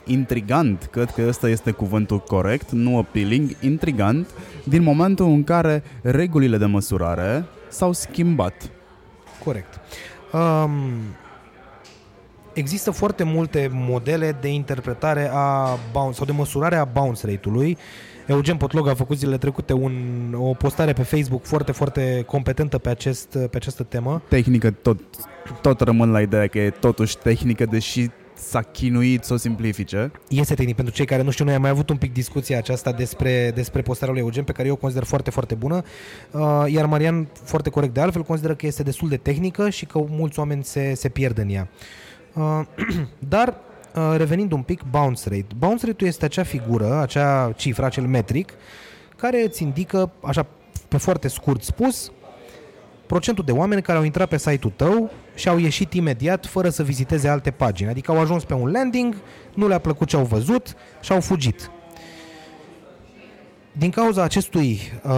intrigant, cred că ăsta este cuvântul corect, nu appealing, intrigant, din momentul în care regulile de măsurare s-au schimbat. Corect. Um, există foarte multe modele de interpretare a bounce sau de măsurare a bounce rate-ului. Eugen Potlog a făcut zilele trecute un, o postare pe Facebook foarte, foarte competentă pe, acest, pe această temă. Tehnică, tot, tot rămân la ideea că e totuși tehnică, deși s-a chinuit să o simplifice. Este tehnic. Pentru cei care nu știu, noi am mai avut un pic discuția aceasta despre, despre postarea lui Eugen, pe care eu o consider foarte, foarte bună. Uh, iar Marian, foarte corect de altfel, consideră că este destul de tehnică și că mulți oameni se, se pierd în ea. Uh, (clears throat) dar, uh, revenind un pic, bounce rate. Bounce rate-ul este acea figură, acea cifră, acel metric, care îți indică, așa pe foarte scurt spus, procentul de oameni care au intrat pe site-ul tău și au ieșit imediat fără să viziteze alte pagini. Adică au ajuns pe un landing, nu le-a plăcut ce au văzut și au fugit. Din cauza acestui uh,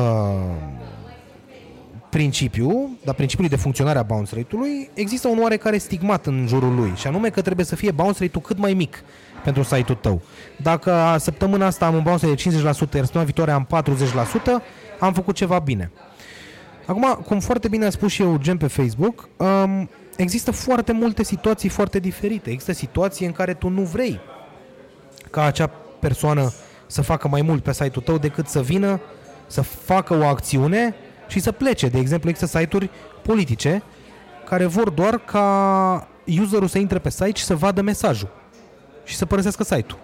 principiu, dar principiului de funcționare a bounce rate-ului, există un oarecare stigmat în jurul lui, și anume că trebuie să fie bounce rate-ul cât mai mic pentru site-ul tău. Dacă săptămâna asta am un bounce rate de 50%, iar săptămâna viitoare am 40%, am făcut ceva bine. Acum, cum foarte bine a spus și Eugen pe Facebook, um, există foarte multe situații foarte diferite. Există situații în care tu nu vrei ca acea persoană să facă mai mult pe site-ul tău decât să vină, să facă o acțiune și să plece. De exemplu, există site-uri politice care vor doar ca userul să intre pe site și să vadă mesajul și să părăsească site-ul.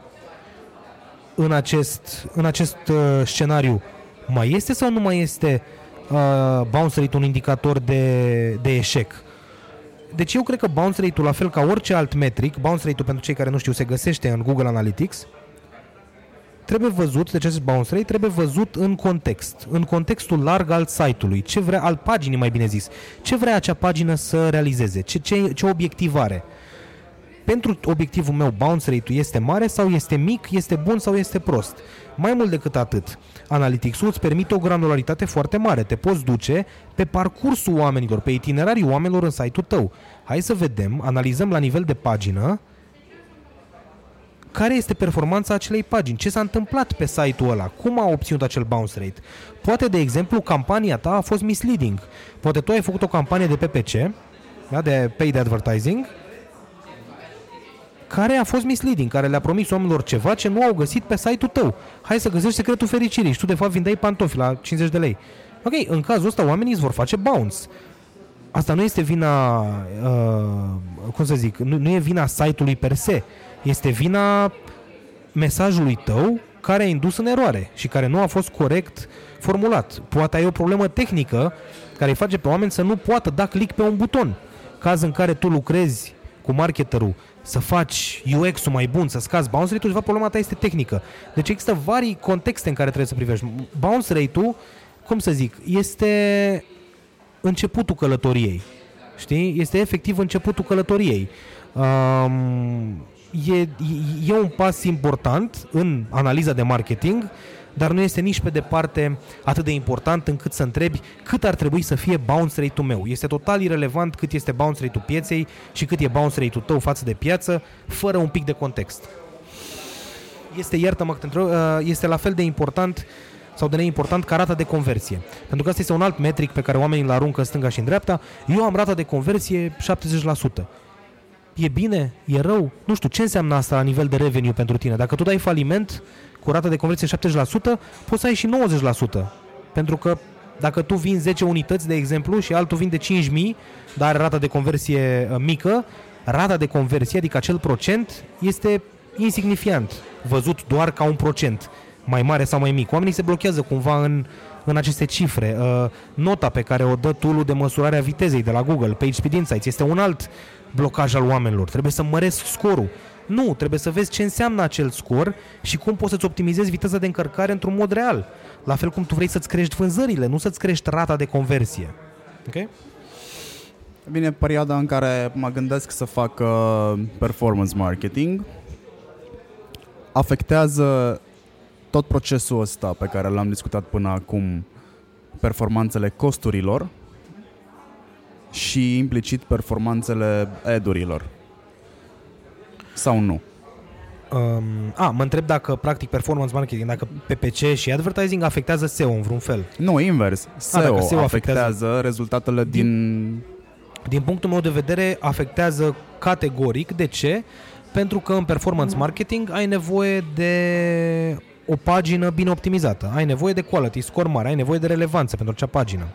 În acest, în acest uh, scenariu mai este sau nu mai este uh, bounce rate un indicator de, de eșec? Deci eu cred că bounce rate-ul, la fel ca orice alt metric, bounce rate-ul pentru cei care nu știu se găsește în Google Analytics, trebuie văzut, deci acest bounce rate trebuie văzut în context, în contextul larg al site-ului, ce vrea, al paginii mai bine zis, ce vrea acea pagină să realizeze, ce, ce, ce obiectiv are. Pentru obiectivul meu, bounce rate-ul este mare sau este mic, este bun sau este prost. Mai mult decât atât, Analytics-ul îți permite o granularitate foarte mare. Te poți duce pe parcursul oamenilor, pe itinerariul oamenilor în site-ul tău. Hai să vedem, analizăm la nivel de pagină care este performanța acelei pagini, ce s-a întâmplat pe site-ul ăla, cum a obținut acel bounce rate. Poate, de exemplu, campania ta a fost misleading. Poate tu ai făcut o campanie de PPC, da, de paid advertising, care a fost misleading, care le-a promis oamenilor ceva ce nu au găsit pe site-ul tău. Hai să găsești secretul fericirii și tu de fapt vindeai pantofi la 50 de lei. Ok, în cazul ăsta oamenii îți vor face bounce. Asta nu este vina, uh, cum să zic, nu, nu e vina site-ului per se. Este vina mesajului tău care a indus în eroare și care nu a fost corect formulat. Poate ai o problemă tehnică care îi face pe oameni să nu poată da click pe un buton. Caz în care tu lucrezi cu marketerul să faci UX-ul mai bun, să scazi bounce rate-ul, de fapt problema ta este tehnică. Deci există vari contexte în care trebuie să privești. Bounce rate-ul, cum să zic, este începutul călătoriei. Știi? Este efectiv începutul călătoriei. Um, e, e un pas important în analiza de marketing, dar nu este nici pe departe atât de important încât să întrebi cât ar trebui să fie bounce rate-ul meu. Este total irelevant cât este bounce rate-ul pieței și cât e bounce rate-ul tău față de piață, fără un pic de context. Este, iartă-mă uh, este la fel de important sau de neimportant ca rata de conversie. Pentru că asta este un alt metric pe care oamenii îl aruncă stânga și în dreapta. Eu am rata de conversie 70% e bine, e rău, nu știu, ce înseamnă asta la nivel de revenue pentru tine? Dacă tu dai faliment cu rata de conversie 70%, poți să ai și 90%. Pentru că Dacă tu vinzi 10 unități, de exemplu, și altul vinde 5.000, dar are rata de conversie uh, mică, rata de conversie, adică acel procent, este insignifiant, văzut doar ca un procent, mai mare sau mai mic. Oamenii se blochează cumva în, în aceste cifre. Uh, nota pe care o dă tool de măsurare a vitezei de la Google, PageSpeed Insights, este un alt blocaj al oamenilor. Trebuie să măresc scorul. Nu, trebuie să vezi ce înseamnă acel scor și cum poți să-ți optimizezi viteza de încărcare într-un mod real. La fel cum tu vrei să-ți crești vânzările, nu să-ți crești rata de conversie. Ok? Bine, perioada în care mă gândesc să fac uh, performance marketing afectează tot procesul ăsta pe care l-am discutat până acum, performanțele costurilor și implicit performanțele edurilor. Sau nu? Um, a, mă întreb dacă practic performance marketing, dacă PPC și advertising afectează SEO în vreun fel. Nu, invers. SEO, dacă SEO SEO afectează, afectează rezultatele din... Din punctul meu de vedere, afectează categoric. De ce? Pentru că în performance marketing ai nevoie de o pagină bine optimizată. Ai nevoie de quality, score mare, ai nevoie de relevanță pentru acea pagină.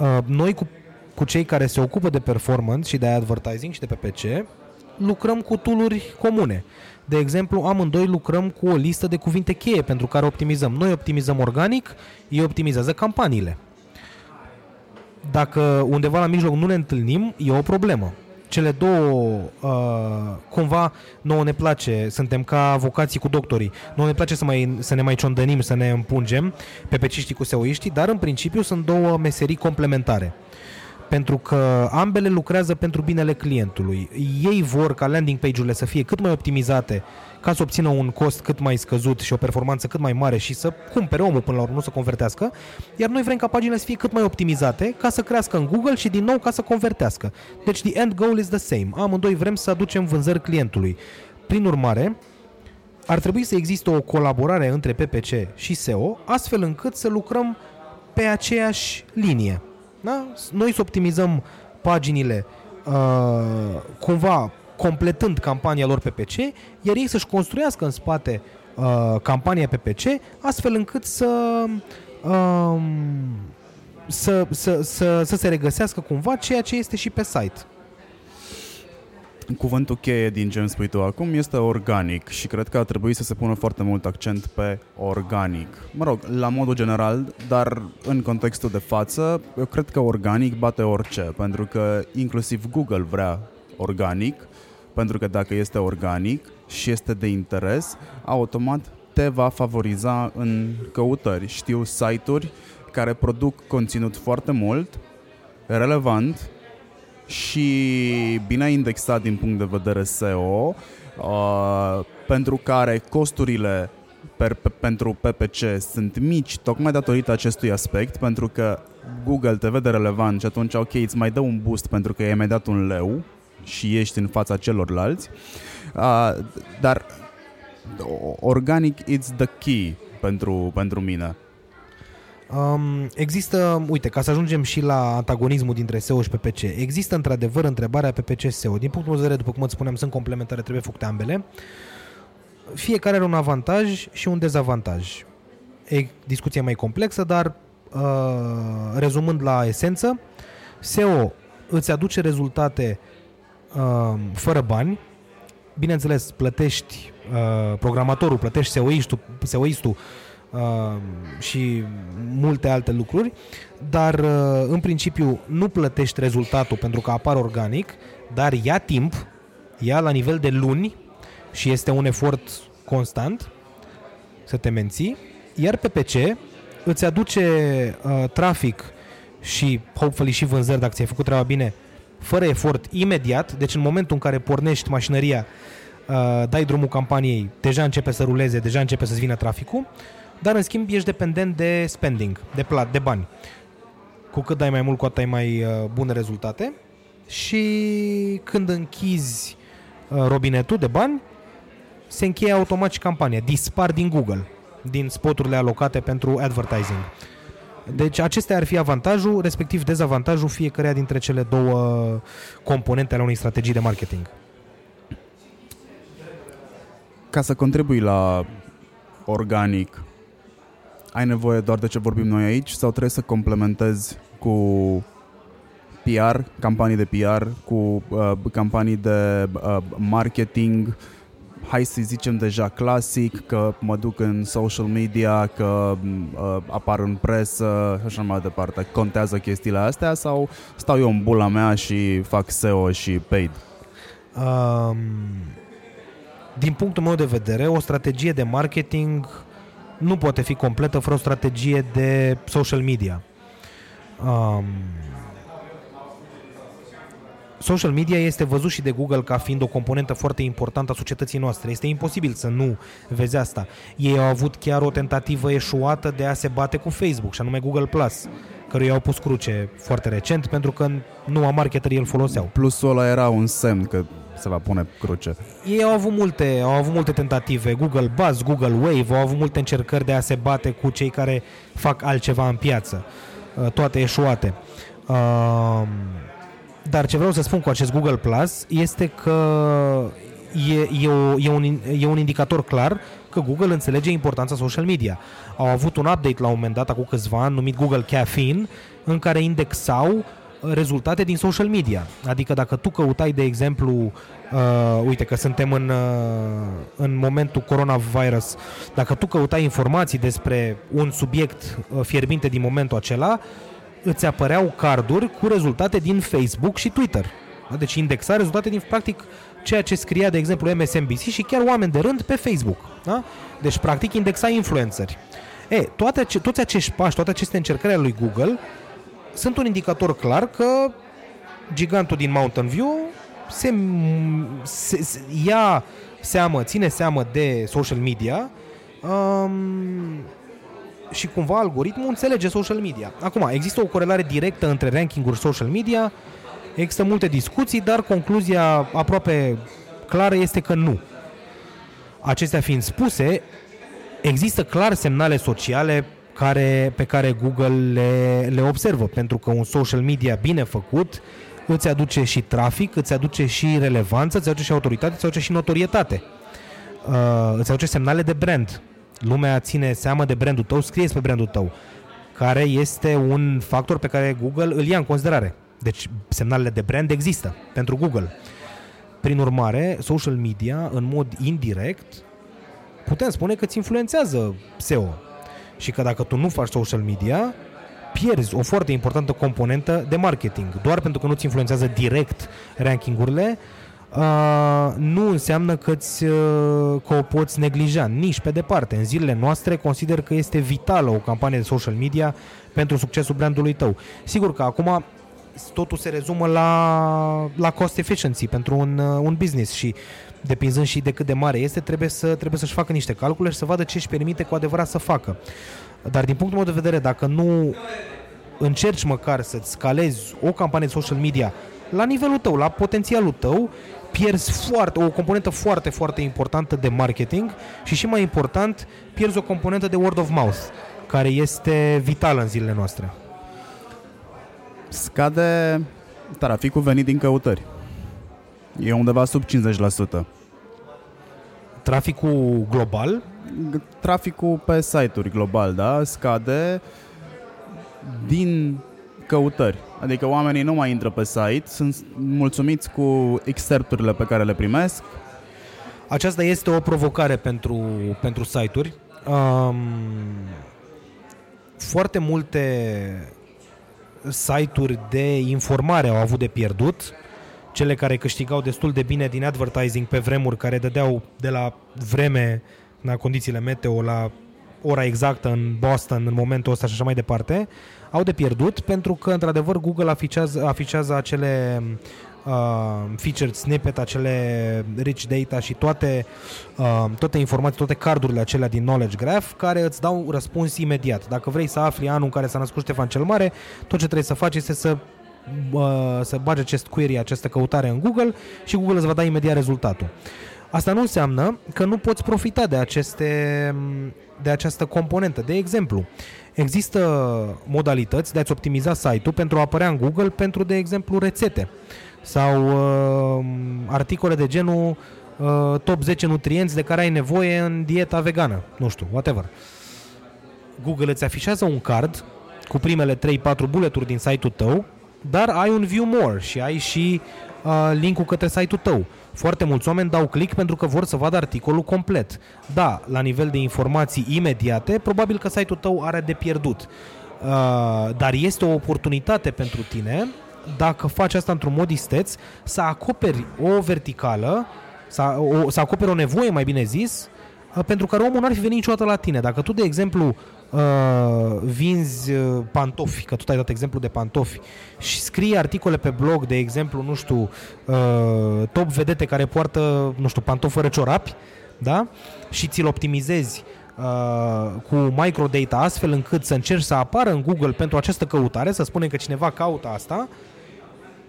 Uh, Noi cu, cu cei care se ocupă de performance și de advertising și de PPC, lucrăm cu tooluri comune. De exemplu, amândoi lucrăm cu o listă de cuvinte cheie pentru care optimizăm. Noi optimizăm organic, ei optimizează campaniile. Dacă undeva la mijloc nu ne întâlnim, e o problemă. Cele două, uh, cumva, nouă ne place, suntem ca avocații cu doctorii, nouă ne place să, mai, să ne mai ciondănim, să ne împungem pe peciștii cu seoiștii, dar în principiu sunt două meserii complementare pentru că ambele lucrează pentru binele clientului. Ei vor ca landing page-urile să fie cât mai optimizate ca să obțină un cost cât mai scăzut și o performanță cât mai mare și să cumpere omul până la urmă, nu să convertească, iar noi vrem ca paginile să fie cât mai optimizate ca să crească în Google și din nou ca să convertească. Deci the end goal is the same. Amândoi vrem să aducem vânzări clientului. Prin urmare, ar trebui să existe o colaborare între PPC și SEO, astfel încât să lucrăm pe aceeași linie. Da? Noi să optimizăm paginile uh, cumva completând campania lor PPC, iar ei să-și construiască în spate uh, campania PPC, astfel încât să, uh, să, să, să, să se regăsească cumva ceea ce este și pe site. Cuvântul cheie din ce îmi spui tu acum este organic și cred că ar trebui să se pună foarte mult accent pe organic. Mă rog, la modul general, dar în contextul de față, eu cred că organic bate orice, pentru că inclusiv Google vrea organic, pentru că dacă este organic și este de interes, automat te va favoriza în căutări. Știu site-uri care produc conținut foarte mult, relevant, și bine indexat din punct de vedere SEO, uh, pentru care costurile per, pe, pentru PPC sunt mici tocmai datorită acestui aspect, pentru că Google te vede relevant și atunci, ok, îți mai dă un boost pentru că i-ai mai dat un leu și ești în fața celorlalți, uh, dar organic it's the key pentru, pentru mine. Um, există, uite, ca să ajungem și la antagonismul dintre SEO și PPC, există într-adevăr întrebarea PPC-SEO. Din punctul meu de vedere, după cum îți spuneam, sunt complementare, trebuie făcute ambele. Fiecare are un avantaj și un dezavantaj. E discuție mai complexă, dar uh, rezumând la esență, SEO îți aduce rezultate uh, fără bani, bineînțeles, plătești uh, programatorul, plătești SEO-istul, SEO-istul uh, și multe alte lucruri, dar uh, în principiu nu plătești rezultatul pentru că apar organic, dar ia timp, ia la nivel de luni și este un efort constant să te menții, iar PPC îți aduce uh, trafic și hopefully și vânzări dacă ți-ai făcut treaba bine fără efort imediat, deci în momentul în care pornești mașinăria, uh, dai drumul campaniei, deja începe să ruleze, deja începe să-ți vină traficul dar în schimb ești dependent de spending, de plat, de bani. Cu cât dai mai mult, cu atât ai mai uh, bune rezultate și când închizi uh, robinetul de bani, se încheie automat și campania. Dispar din Google, din spoturile alocate pentru advertising. Deci acestea ar fi avantajul, respectiv dezavantajul fiecăreia dintre cele două componente ale unei strategii de marketing. Ca să contribui la organic ai nevoie doar de ce vorbim noi aici sau trebuie să complementezi cu PR, campanii de PR, cu uh, campanii de uh, marketing, hai să zicem deja clasic, că mă duc în social media, că uh, apar în presă și așa mai departe. Contează chestiile astea sau stau eu în bula mea și fac SEO și paid? Um, din punctul meu de vedere, o strategie de marketing nu poate fi completă fără o strategie de social media. Um, social media este văzut și de Google ca fiind o componentă foarte importantă a societății noastre. Este imposibil să nu vezi asta. Ei au avut chiar o tentativă eșuată de a se bate cu Facebook, și anume Google Plus, căruia au pus cruce foarte recent pentru că nu a marketerii îl foloseau. Plusul ăla era un semn că se va pune cruce. Ei au avut multe, au avut multe tentative, Google Buzz, Google Wave, au avut multe încercări de a se bate cu cei care fac altceva în piață, uh, toate eșuate. Uh, dar ce vreau să spun cu acest Google Plus este că e, e, o, e, un, e un indicator clar că Google înțelege importanța social media. Au avut un update la un moment dat, acum câțiva ani, numit Google Caffeine, în care indexau rezultate din social media. Adică dacă tu căutai, de exemplu, uh, uite că suntem în, uh, în momentul coronavirus, dacă tu căutai informații despre un subiect uh, fierbinte din momentul acela, îți apăreau carduri cu rezultate din Facebook și Twitter. Da? Deci indexa rezultate din, practic, ceea ce scria, de exemplu, MSNBC și chiar oameni de rând pe Facebook. Da? Deci, practic, indexa influenceri. E, toate, toți acești pași, toate aceste încercări ale lui Google sunt un indicator clar că gigantul din Mountain View se, se, se ia seamă, ține seamă de social media um, și cumva algoritmul înțelege social media. Acum, există o corelare directă între rankinguri social media, există multe discuții, dar concluzia aproape clară este că nu. Acestea fiind spuse, există clar semnale sociale care, pe care Google le, le observă, pentru că un social media bine făcut îți aduce și trafic, îți aduce și relevanță, îți aduce și autoritate, îți aduce și notorietate. Uh, îți aduce semnale de brand. Lumea ține seama de brandul tău, scrie pe brandul tău, care este un factor pe care Google îl ia în considerare. Deci semnalele de brand există pentru Google. Prin urmare, social media, în mod indirect, putem spune că îți influențează SEO, și că dacă tu nu faci social media, pierzi o foarte importantă componentă de marketing. Doar pentru că nu-ți influențează direct rankingurile, uh, nu înseamnă că, ți, uh, că o poți neglija, nici pe departe. În zilele noastre consider că este vitală o campanie de social media pentru succesul brandului tău. Sigur că acum totul se rezumă la, la cost efficiency pentru un, uh, un business și depinzând și de cât de mare este, trebuie, să, trebuie să-și facă niște calcule și să vadă ce își permite cu adevărat să facă. Dar din punctul meu de vedere, dacă nu încerci măcar să-ți scalezi o campanie de social media la nivelul tău, la potențialul tău, pierzi foarte, o componentă foarte, foarte importantă de marketing și și mai important, pierzi o componentă de word of mouth, care este vitală în zilele noastre. Scade traficul venit din căutări. E undeva sub 50% traficul global? Traficul pe site-uri global, da, scade din căutări. Adică oamenii nu mai intră pe site, sunt mulțumiți cu excerpturile pe care le primesc. Aceasta este o provocare pentru, pentru site-uri. Um, foarte multe site-uri de informare au avut de pierdut cele care câștigau destul de bine din advertising pe vremuri, care dădeau de la vreme, la condițiile meteo, la ora exactă în Boston, în momentul ăsta și așa mai departe, au de pierdut pentru că, într-adevăr, Google afișează, afișează acele uh, featured snippet, acele rich data și toate, uh, toate informații, toate cardurile acelea din Knowledge Graph care îți dau răspuns imediat. Dacă vrei să afli anul în care s-a născut Ștefan cel Mare, tot ce trebuie să faci este să să bage acest query, această căutare în Google și Google îți va da imediat rezultatul. Asta nu înseamnă că nu poți profita de, aceste, de această componentă. De exemplu, există modalități de a-ți optimiza site-ul pentru a apărea în Google pentru, de exemplu, rețete sau uh, articole de genul uh, top 10 nutrienți de care ai nevoie în dieta vegană, nu știu, whatever. Google îți afișează un card cu primele 3-4 bulleturi din site-ul tău, dar ai un view more și ai și uh, linkul către site-ul tău. Foarte mulți oameni dau click pentru că vor să vadă articolul complet. Da, la nivel de informații imediate, probabil că site-ul tău are de pierdut. Uh, dar este o oportunitate pentru tine dacă faci asta într-un mod isteț, să acoperi o verticală, să, o, să acoperi o nevoie, mai bine zis, uh, pentru care omul nu ar fi venit niciodată la tine. Dacă tu, de exemplu, uh, vinzi uh, pantofi, că tu ai dat exemplu de pantofi, și scrii articole pe blog, de exemplu, nu știu, uh, top vedete care poartă, nu știu, pantofi fără ciorapi, da? Și ți-l optimizezi uh, cu microdata astfel încât să încerci să apară în Google pentru această căutare, să spunem că cineva caută asta,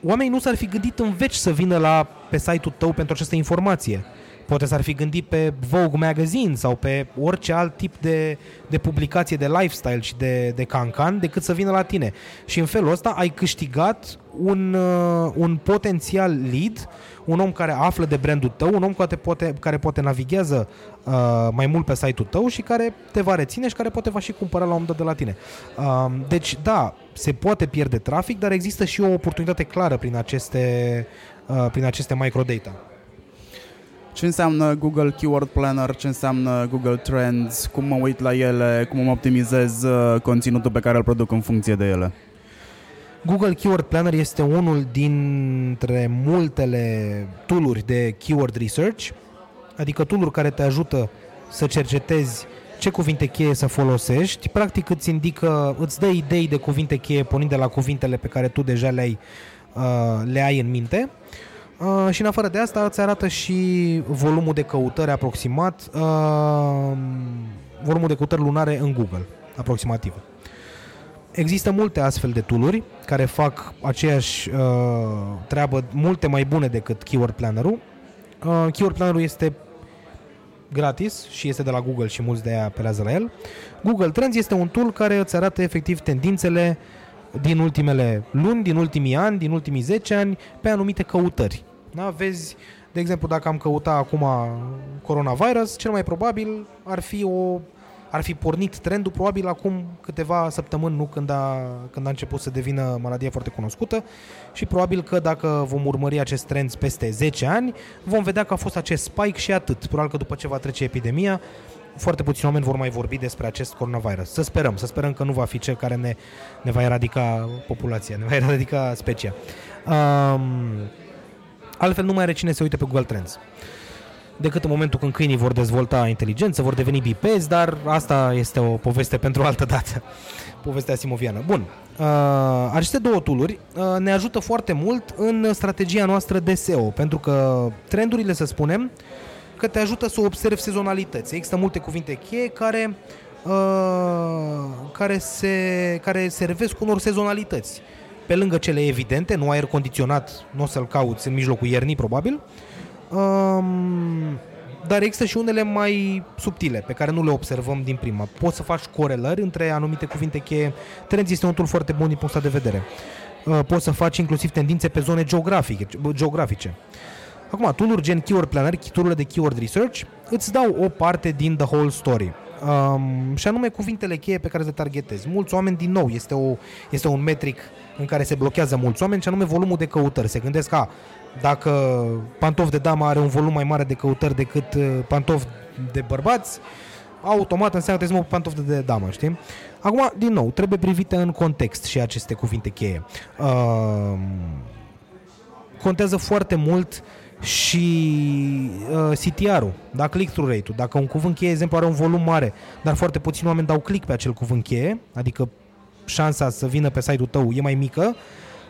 oamenii nu s-ar fi gândit în veci să vină la, pe site-ul tău pentru această informație. Poate s-ar fi gândit pe Vogue Magazine sau pe orice alt tip de, de publicație de lifestyle și de, de cancan decât să vină la tine. Și în felul ăsta ai câștigat un, uh, un potențial lead, un om care află de brandul tău, un om care poate, care poate navighează uh, mai mult pe site-ul tău și care te va reține și care poate va și cumpăra la un dat de la tine. Uh, deci, da, se poate pierde trafic, dar există și o oportunitate clară prin aceste, uh, prin aceste microdata. Ce înseamnă Google Keyword Planner, ce înseamnă Google Trends, cum mă uit la ele, cum mă optimizez uh, conținutul pe care îl produc în funcție de ele? Google Keyword Planner este unul dintre multele tooluri de keyword research, adică tooluri care te ajută să cercetezi ce cuvinte cheie să folosești. Practic îți indică, îți dă idei de cuvinte cheie pornind de la cuvintele pe care tu deja le-ai, uh, le ai în minte. Uh, și în afară de asta îți arată și volumul de căutări aproximat, uh, volumul de căutări lunare în Google, aproximativ. Există multe astfel de tooluri care fac aceeași uh, treabă multe mai bune decât Keyword Planner-ul. Uh, Keyword Planner-ul este gratis și este de la Google și mulți de aia apelează la el. Google Trends este un tool care îți arată efectiv tendințele din ultimele luni, din ultimii ani, din ultimii 10 ani pe anumite căutări. Da? Vezi, de exemplu, dacă am căutat acum coronavirus, cel mai probabil ar fi o ar fi pornit trendul probabil acum câteva săptămâni, nu când a, când a început să devină maladie foarte cunoscută și probabil că dacă vom urmări acest trend peste 10 ani, vom vedea că a fost acest spike și atât. Probabil că după ce va trece epidemia, foarte puțini oameni vor mai vorbi despre acest coronavirus. Să sperăm, să sperăm că nu va fi cel care ne, ne va eradica populația, ne va eradica specia. Um, altfel nu mai are cine să uite pe Google Trends decât în momentul când câinii vor dezvolta inteligență, vor deveni bipezi, dar asta este o poveste pentru o altă dată. (laughs) Povestea simoviană. Bun. Uh, aceste două tooluri uh, ne ajută foarte mult în strategia noastră de SEO, pentru că trendurile, să spunem, că te ajută să observi sezonalități. Există multe cuvinte cheie care, uh, care, se, care servesc unor sezonalități. Pe lângă cele evidente, nu aer condiționat, nu o să-l cauți în mijlocul iernii, probabil, uh, Um, dar există și unele mai subtile, pe care nu le observăm din prima. Poți să faci corelări între anumite cuvinte cheie. Trends este un tool foarte bun din punctul de vedere. Uh, poți să faci inclusiv tendințe pe zone geografice. geografice. Acum, tool gen Keyword Planner, tool de Keyword Research, îți dau o parte din the whole story. Um, și anume cuvintele cheie pe care le targetezi. Mulți oameni, din nou, este, o, este un metric în care se blochează mulți oameni, și anume volumul de căutări. Se gândesc că dacă pantof de damă are un volum mai mare de căutări decât uh, pantof de bărbați, automat înseamnă că trebuie să pantof de damă, știi? Acum, din nou, trebuie privite în context și aceste cuvinte cheie. Uh, contează foarte mult și uh, CTR-ul, da, click-through rate-ul. Dacă un cuvânt cheie, exemplu, are un volum mare, dar foarte puțini oameni dau click pe acel cuvânt cheie, adică șansa să vină pe site-ul tău e mai mică,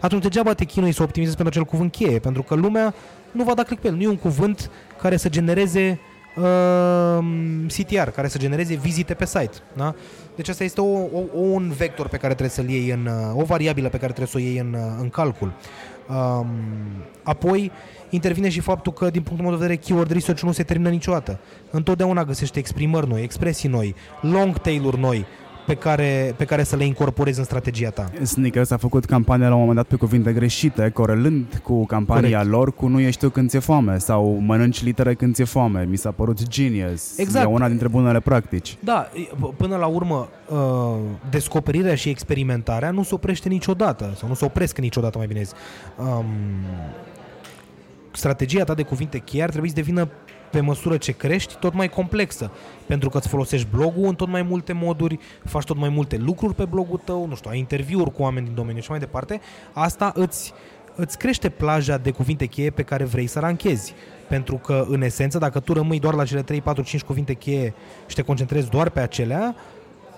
atunci degeaba te chinui să optimizezi pentru acel cuvânt cheie, pentru că lumea nu va da click pe el. Nu e un cuvânt care să genereze uh, CTR, care să genereze vizite pe site. Da? Deci asta este o, o, un vector pe care trebuie să-l iei în, o variabilă pe care trebuie să o iei în, în calcul. Um, apoi intervine și faptul că, din punctul meu de vedere, keyword research nu se termină niciodată. Întotdeauna găsește exprimări noi, expresii noi, long tail-uri noi, pe care, pe care să le incorporezi în strategia ta. Snickers a făcut campania la un moment dat pe cuvinte greșite, corelând cu campania Corect. lor cu nu ești tu când ți-e foame sau mănânci litere când ți-e foame. Mi s-a părut genius. Exact. E una dintre bunele practici. Da, e- p- până la urmă, uh, descoperirea și experimentarea nu se oprește niciodată, sau nu se opresc niciodată, mai bine zis. Um, strategia ta de cuvinte cheie ar trebui să devină pe măsură ce crești, tot mai complexă. Pentru că îți folosești blogul în tot mai multe moduri, faci tot mai multe lucruri pe blogul tău, nu știu, ai interviuri cu oameni din domeniu și mai departe. Asta îți, îți crește plaja de cuvinte cheie pe care vrei să ranchezi. Pentru că, în esență, dacă tu rămâi doar la cele 3, 4, 5 cuvinte cheie și te concentrezi doar pe acelea,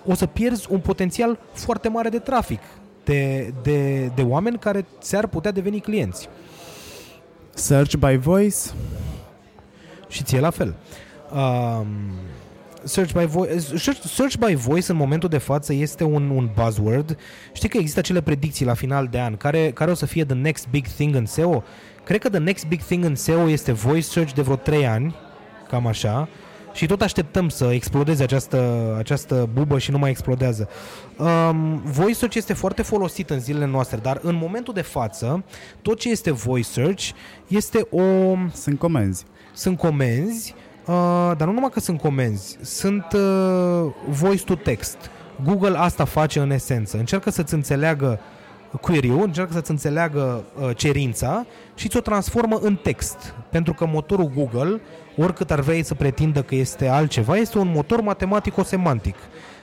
o să pierzi un potențial foarte mare de trafic, de, de, de oameni care ți-ar putea deveni clienți. Search by voice, Și ție la fel. Um, search, by voice, search, search by voice în momentul de față este un, un buzzword. Știi că există acele predicții la final de an care, care o să fie the next big thing în SEO? Cred că the next big thing în SEO este voice search de vreo 3 ani, cam așa. Și tot așteptăm să explodeze această, această bubă și nu mai explodează. Um, voice search este foarte folosit în zilele noastre, dar în momentul de față, tot ce este voice search este o sunt comenzi. sunt comenzi, uh, dar nu numai că sunt comenzi, sunt uh, voice to text. Google asta face în esență. Încearcă să-ți înțeleagă query-ul, încearcă să-ți înțeleagă uh, cerința și ți-o transformă în text. Pentru că motorul Google, oricât ar vrea să pretindă că este altceva, este un motor matematico-semantic.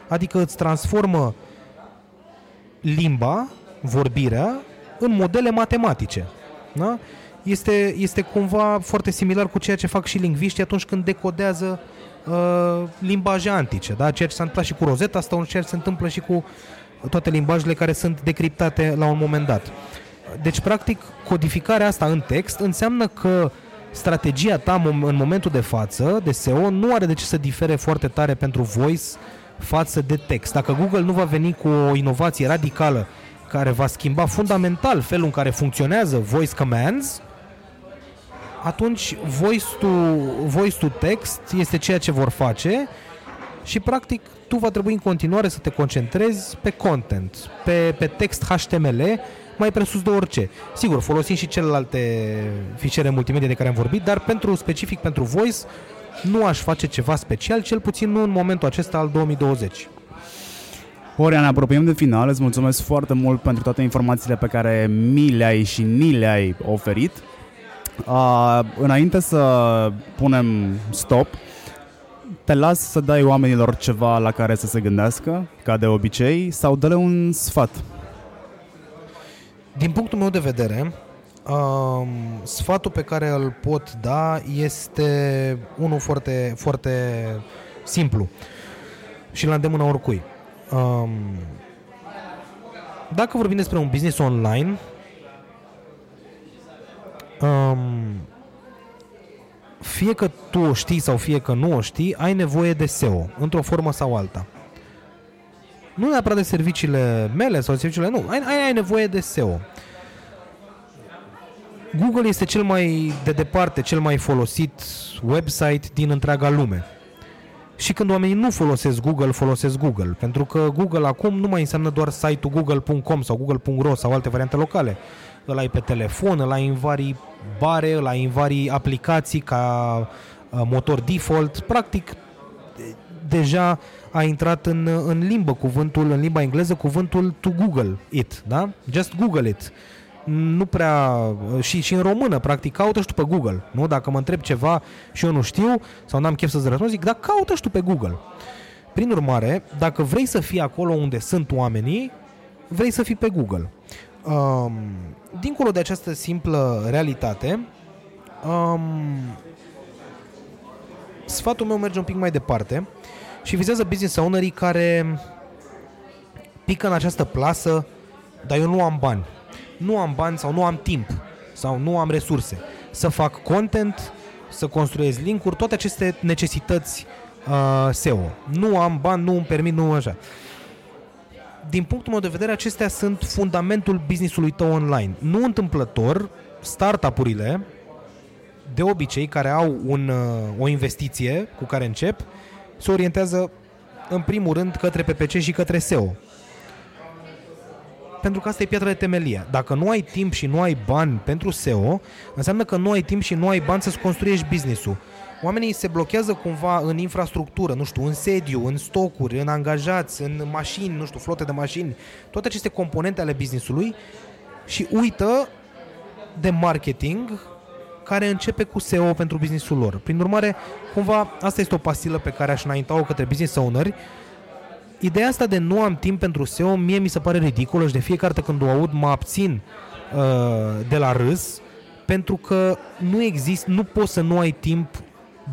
Adică îți transformă limba, vorbirea, în modele matematice. Da? Este, este cumva foarte similar cu ceea ce fac și lingviștii atunci când decodează uh, limbaje antice. Da? Ceea ce s-a întâmplat și cu Rosetta Stone, ceea ce se întâmplă și cu toate limbajele care sunt decriptate la un moment dat. Deci, practic, codificarea asta în text înseamnă că strategia ta mom- în momentul de față, de SEO, nu are de ce să difere foarte tare pentru voice față de text. Dacă Google nu va veni cu o inovație radicală care va schimba fundamental felul în care funcționează voice commands, atunci voice to, voice to text este ceea ce vor face și practic tu va trebui în continuare să te concentrezi pe content, pe, pe text HTML, mai presus de orice. Sigur, folosim și celelalte fișiere multimedia de care am vorbit, dar pentru specific pentru voice nu aș face ceva special, cel puțin nu în momentul acesta al 2020. Horia, ne apropiem de final. Îți mulțumesc foarte mult pentru toate informațiile pe care mi le-ai și ni le-ai oferit. Uh, înainte să punem stop, te las să dai oamenilor ceva la care să se gândească, ca de obicei, sau dă-le un sfat. Din punctul meu de vedere, um, sfatul pe care îl pot da este unul foarte, foarte simplu și la îndemâna oricui. Um, dacă vorbim despre un business online, um, fie că tu o știi sau fie că nu o știi, ai nevoie de SEO, într-o formă sau alta. Nu neapărat de serviciile mele sau serviciile, nu, ai, ai, ai nevoie de SEO. Google este cel mai de departe, cel mai folosit website din întreaga lume. Și când oamenii nu folosesc Google, folosesc Google. Pentru că Google acum nu mai înseamnă doar site-ul google.com sau google.ro sau alte variante locale. Îl ai pe telefon, îl ai în vari bare, îl ai în vari aplicații ca uh, motor default. Practic, de- deja a intrat în, în limbă cuvântul, în limba engleză, cuvântul to Google it, da? Just Google it. Nu prea, și, și în română, practic, caută și tu pe Google, nu? Dacă mă întreb ceva și eu nu știu, sau n-am chef să-ți răspund, zic, da, caută și tu pe Google. Prin urmare, dacă vrei să fii acolo unde sunt oamenii, vrei să fii pe Google. Um, dincolo de această simplă realitate, um, sfatul meu merge un pic mai departe și vizează business ownerii care pică în această plasă, dar eu nu am bani. Nu am bani sau nu am timp sau nu am resurse să fac content, să construiesc linkuri, toate aceste necesități uh, SEO. Nu am bani, nu îmi permit, nu așa. Din punctul meu de vedere, acestea sunt fundamentul businessului tău online. Nu întâmplător, startup-urile, de obicei, care au un, uh, o investiție cu care încep, se orientează în primul rând, către PPC și către SEO. Pentru că asta e piatra de temelie. Dacă nu ai timp și nu ai bani pentru SEO, înseamnă că nu ai timp și nu ai bani să-ți construiești business-ul. Oamenii se blochează cumva în infrastructură, nu știu, în sediu, în stocuri, în angajați, în mașini, nu știu, flote de mașini, toate aceste componente ale business-ului și uită de marketing care începe cu SEO pentru businessul lor. Prin urmare, cumva, asta este o pastilă pe care aș înainta-o către business owneri. Ideea asta de nu am timp pentru SEO, mie mi se pare ridicolă și de fiecare dată când o aud mă abțin uh, de la râs, pentru că nu există, nu poți să nu ai timp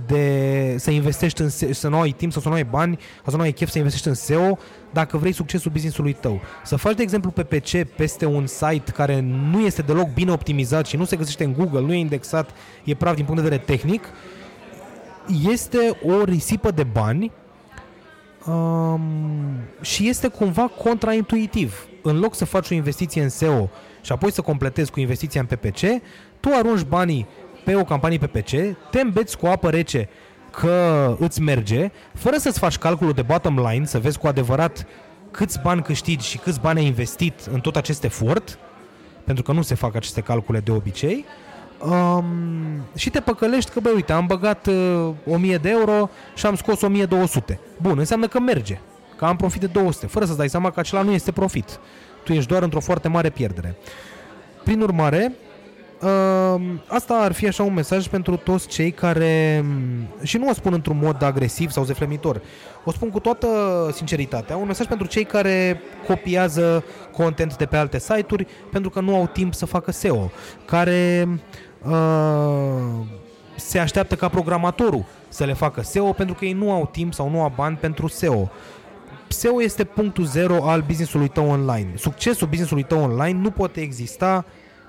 de să investești în să nu ai timp sau să nu ai bani sau să nu ai chef să investești în SEO dacă vrei succesul businessului tău. Să faci, de exemplu, PPC peste un site care nu este deloc bine optimizat și nu se găsește în Google, nu e indexat, e praf din punct de vedere tehnic, este o risipă de bani um, și este cumva contraintuitiv. În loc să faci o investiție în SEO și apoi să completezi cu investiția în PPC, tu arunci banii pe o campanie PPC, te îmbeți cu apă rece că îți merge, fără să-ți faci calculul de bottom line, să vezi cu adevărat câți bani câștigi și câți bani ai investit în tot acest efort, pentru că nu se fac aceste calcule de obicei, um, și te păcălești că, băi, uite, am băgat uh, 1000 de euro și am scos 1200. Bun, înseamnă că merge, că am profit de 200, fără să-ți dai seama că acela nu este profit. Tu ești doar într-o foarte mare pierdere. Prin urmare, Uh, asta ar fi așa un mesaj pentru toți cei care, și nu o spun într-un mod agresiv sau zeflemitor, o spun cu toată sinceritatea, un mesaj pentru cei care copiază content de pe alte site-uri pentru că nu au timp să facă SEO, care uh, se așteaptă ca programatorul să le facă SEO pentru că ei nu au timp sau nu au bani pentru SEO. SEO este punctul zero al businessului tău online. Succesul businessului tău online nu poate exista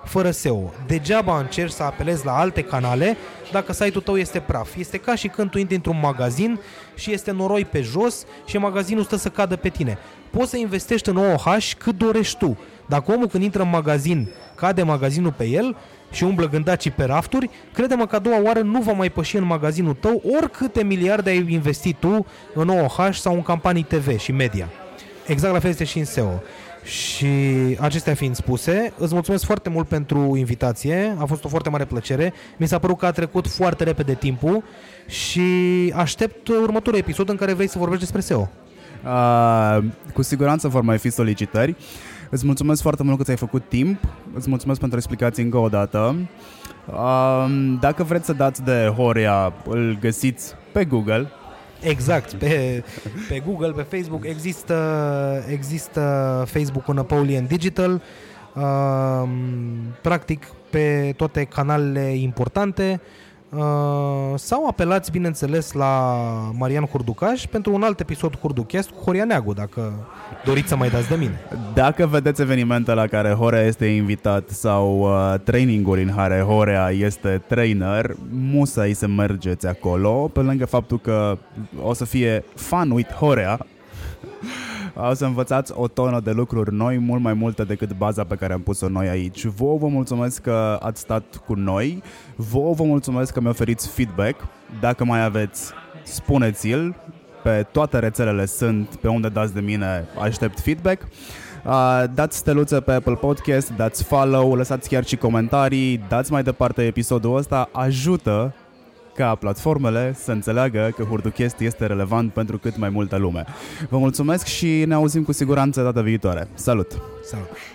fără SEO. Degeaba încerci să apelezi la alte canale dacă site-ul tău este praf. Este ca și când tu intri într-un magazin și este noroi pe jos și magazinul stă să cadă pe tine. Poți să investești în OOH cât dorești tu. Dacă omul când intră în magazin cade magazinul pe el și umblă gândacii pe rafturi, crede-mă că a doua oară nu va mai păși în magazinul tău oricâte miliarde ai investit tu în OOH sau în campanii TV și media. Exact la fel este și în SEO. Și acestea fiind spuse, îți mulțumesc foarte mult pentru invitație, a fost o foarte mare plăcere. Mi s-a părut că a trecut foarte repede timpul și aștept următorul episod în care vrei să vorbești despre SEO. Uh, cu siguranță vor mai fi solicitări. Îți mulțumesc foarte mult că ți-ai făcut timp. Îți mulțumesc pentru explicații încă o dată. Uh, dacă vreți să dați de Horia, îl găsiți pe Google, Exact, pe, pe Google, pe Facebook există, există Facebook-ul Napoleon Digital, uh, practic pe toate canalele importante. uh, sau apelați, bineînțeles, la Marian Hurducaș pentru un alt episod Hurduchest cu Horia Neagu, dacă doriți să mai dați de mine. Dacă vedeți evenimente la care Horea este invitat sau uh, traininguri în care Horea este trainer, musai să mergeți acolo, pe lângă faptul că o să fie fun with Horea, o să învățați o tonă de lucruri noi, mult mai multe decât baza pe care am pus-o noi aici. Vă vă mulțumesc că ați stat cu noi, vă vă mulțumesc că mi oferiți feedback. Dacă mai aveți, spuneți-l, pe toate rețelele sunt, pe unde dați de mine, aștept feedback. Uh, dați steluță pe Apple Podcast, dați follow, lăsați chiar și comentarii, dați mai departe episodul ăsta, ajută ca platformele să înțeleagă că Hurduchest este relevant pentru cât mai multă lume. Vă mulțumesc și ne auzim cu siguranță data viitoare. Salut! Salut!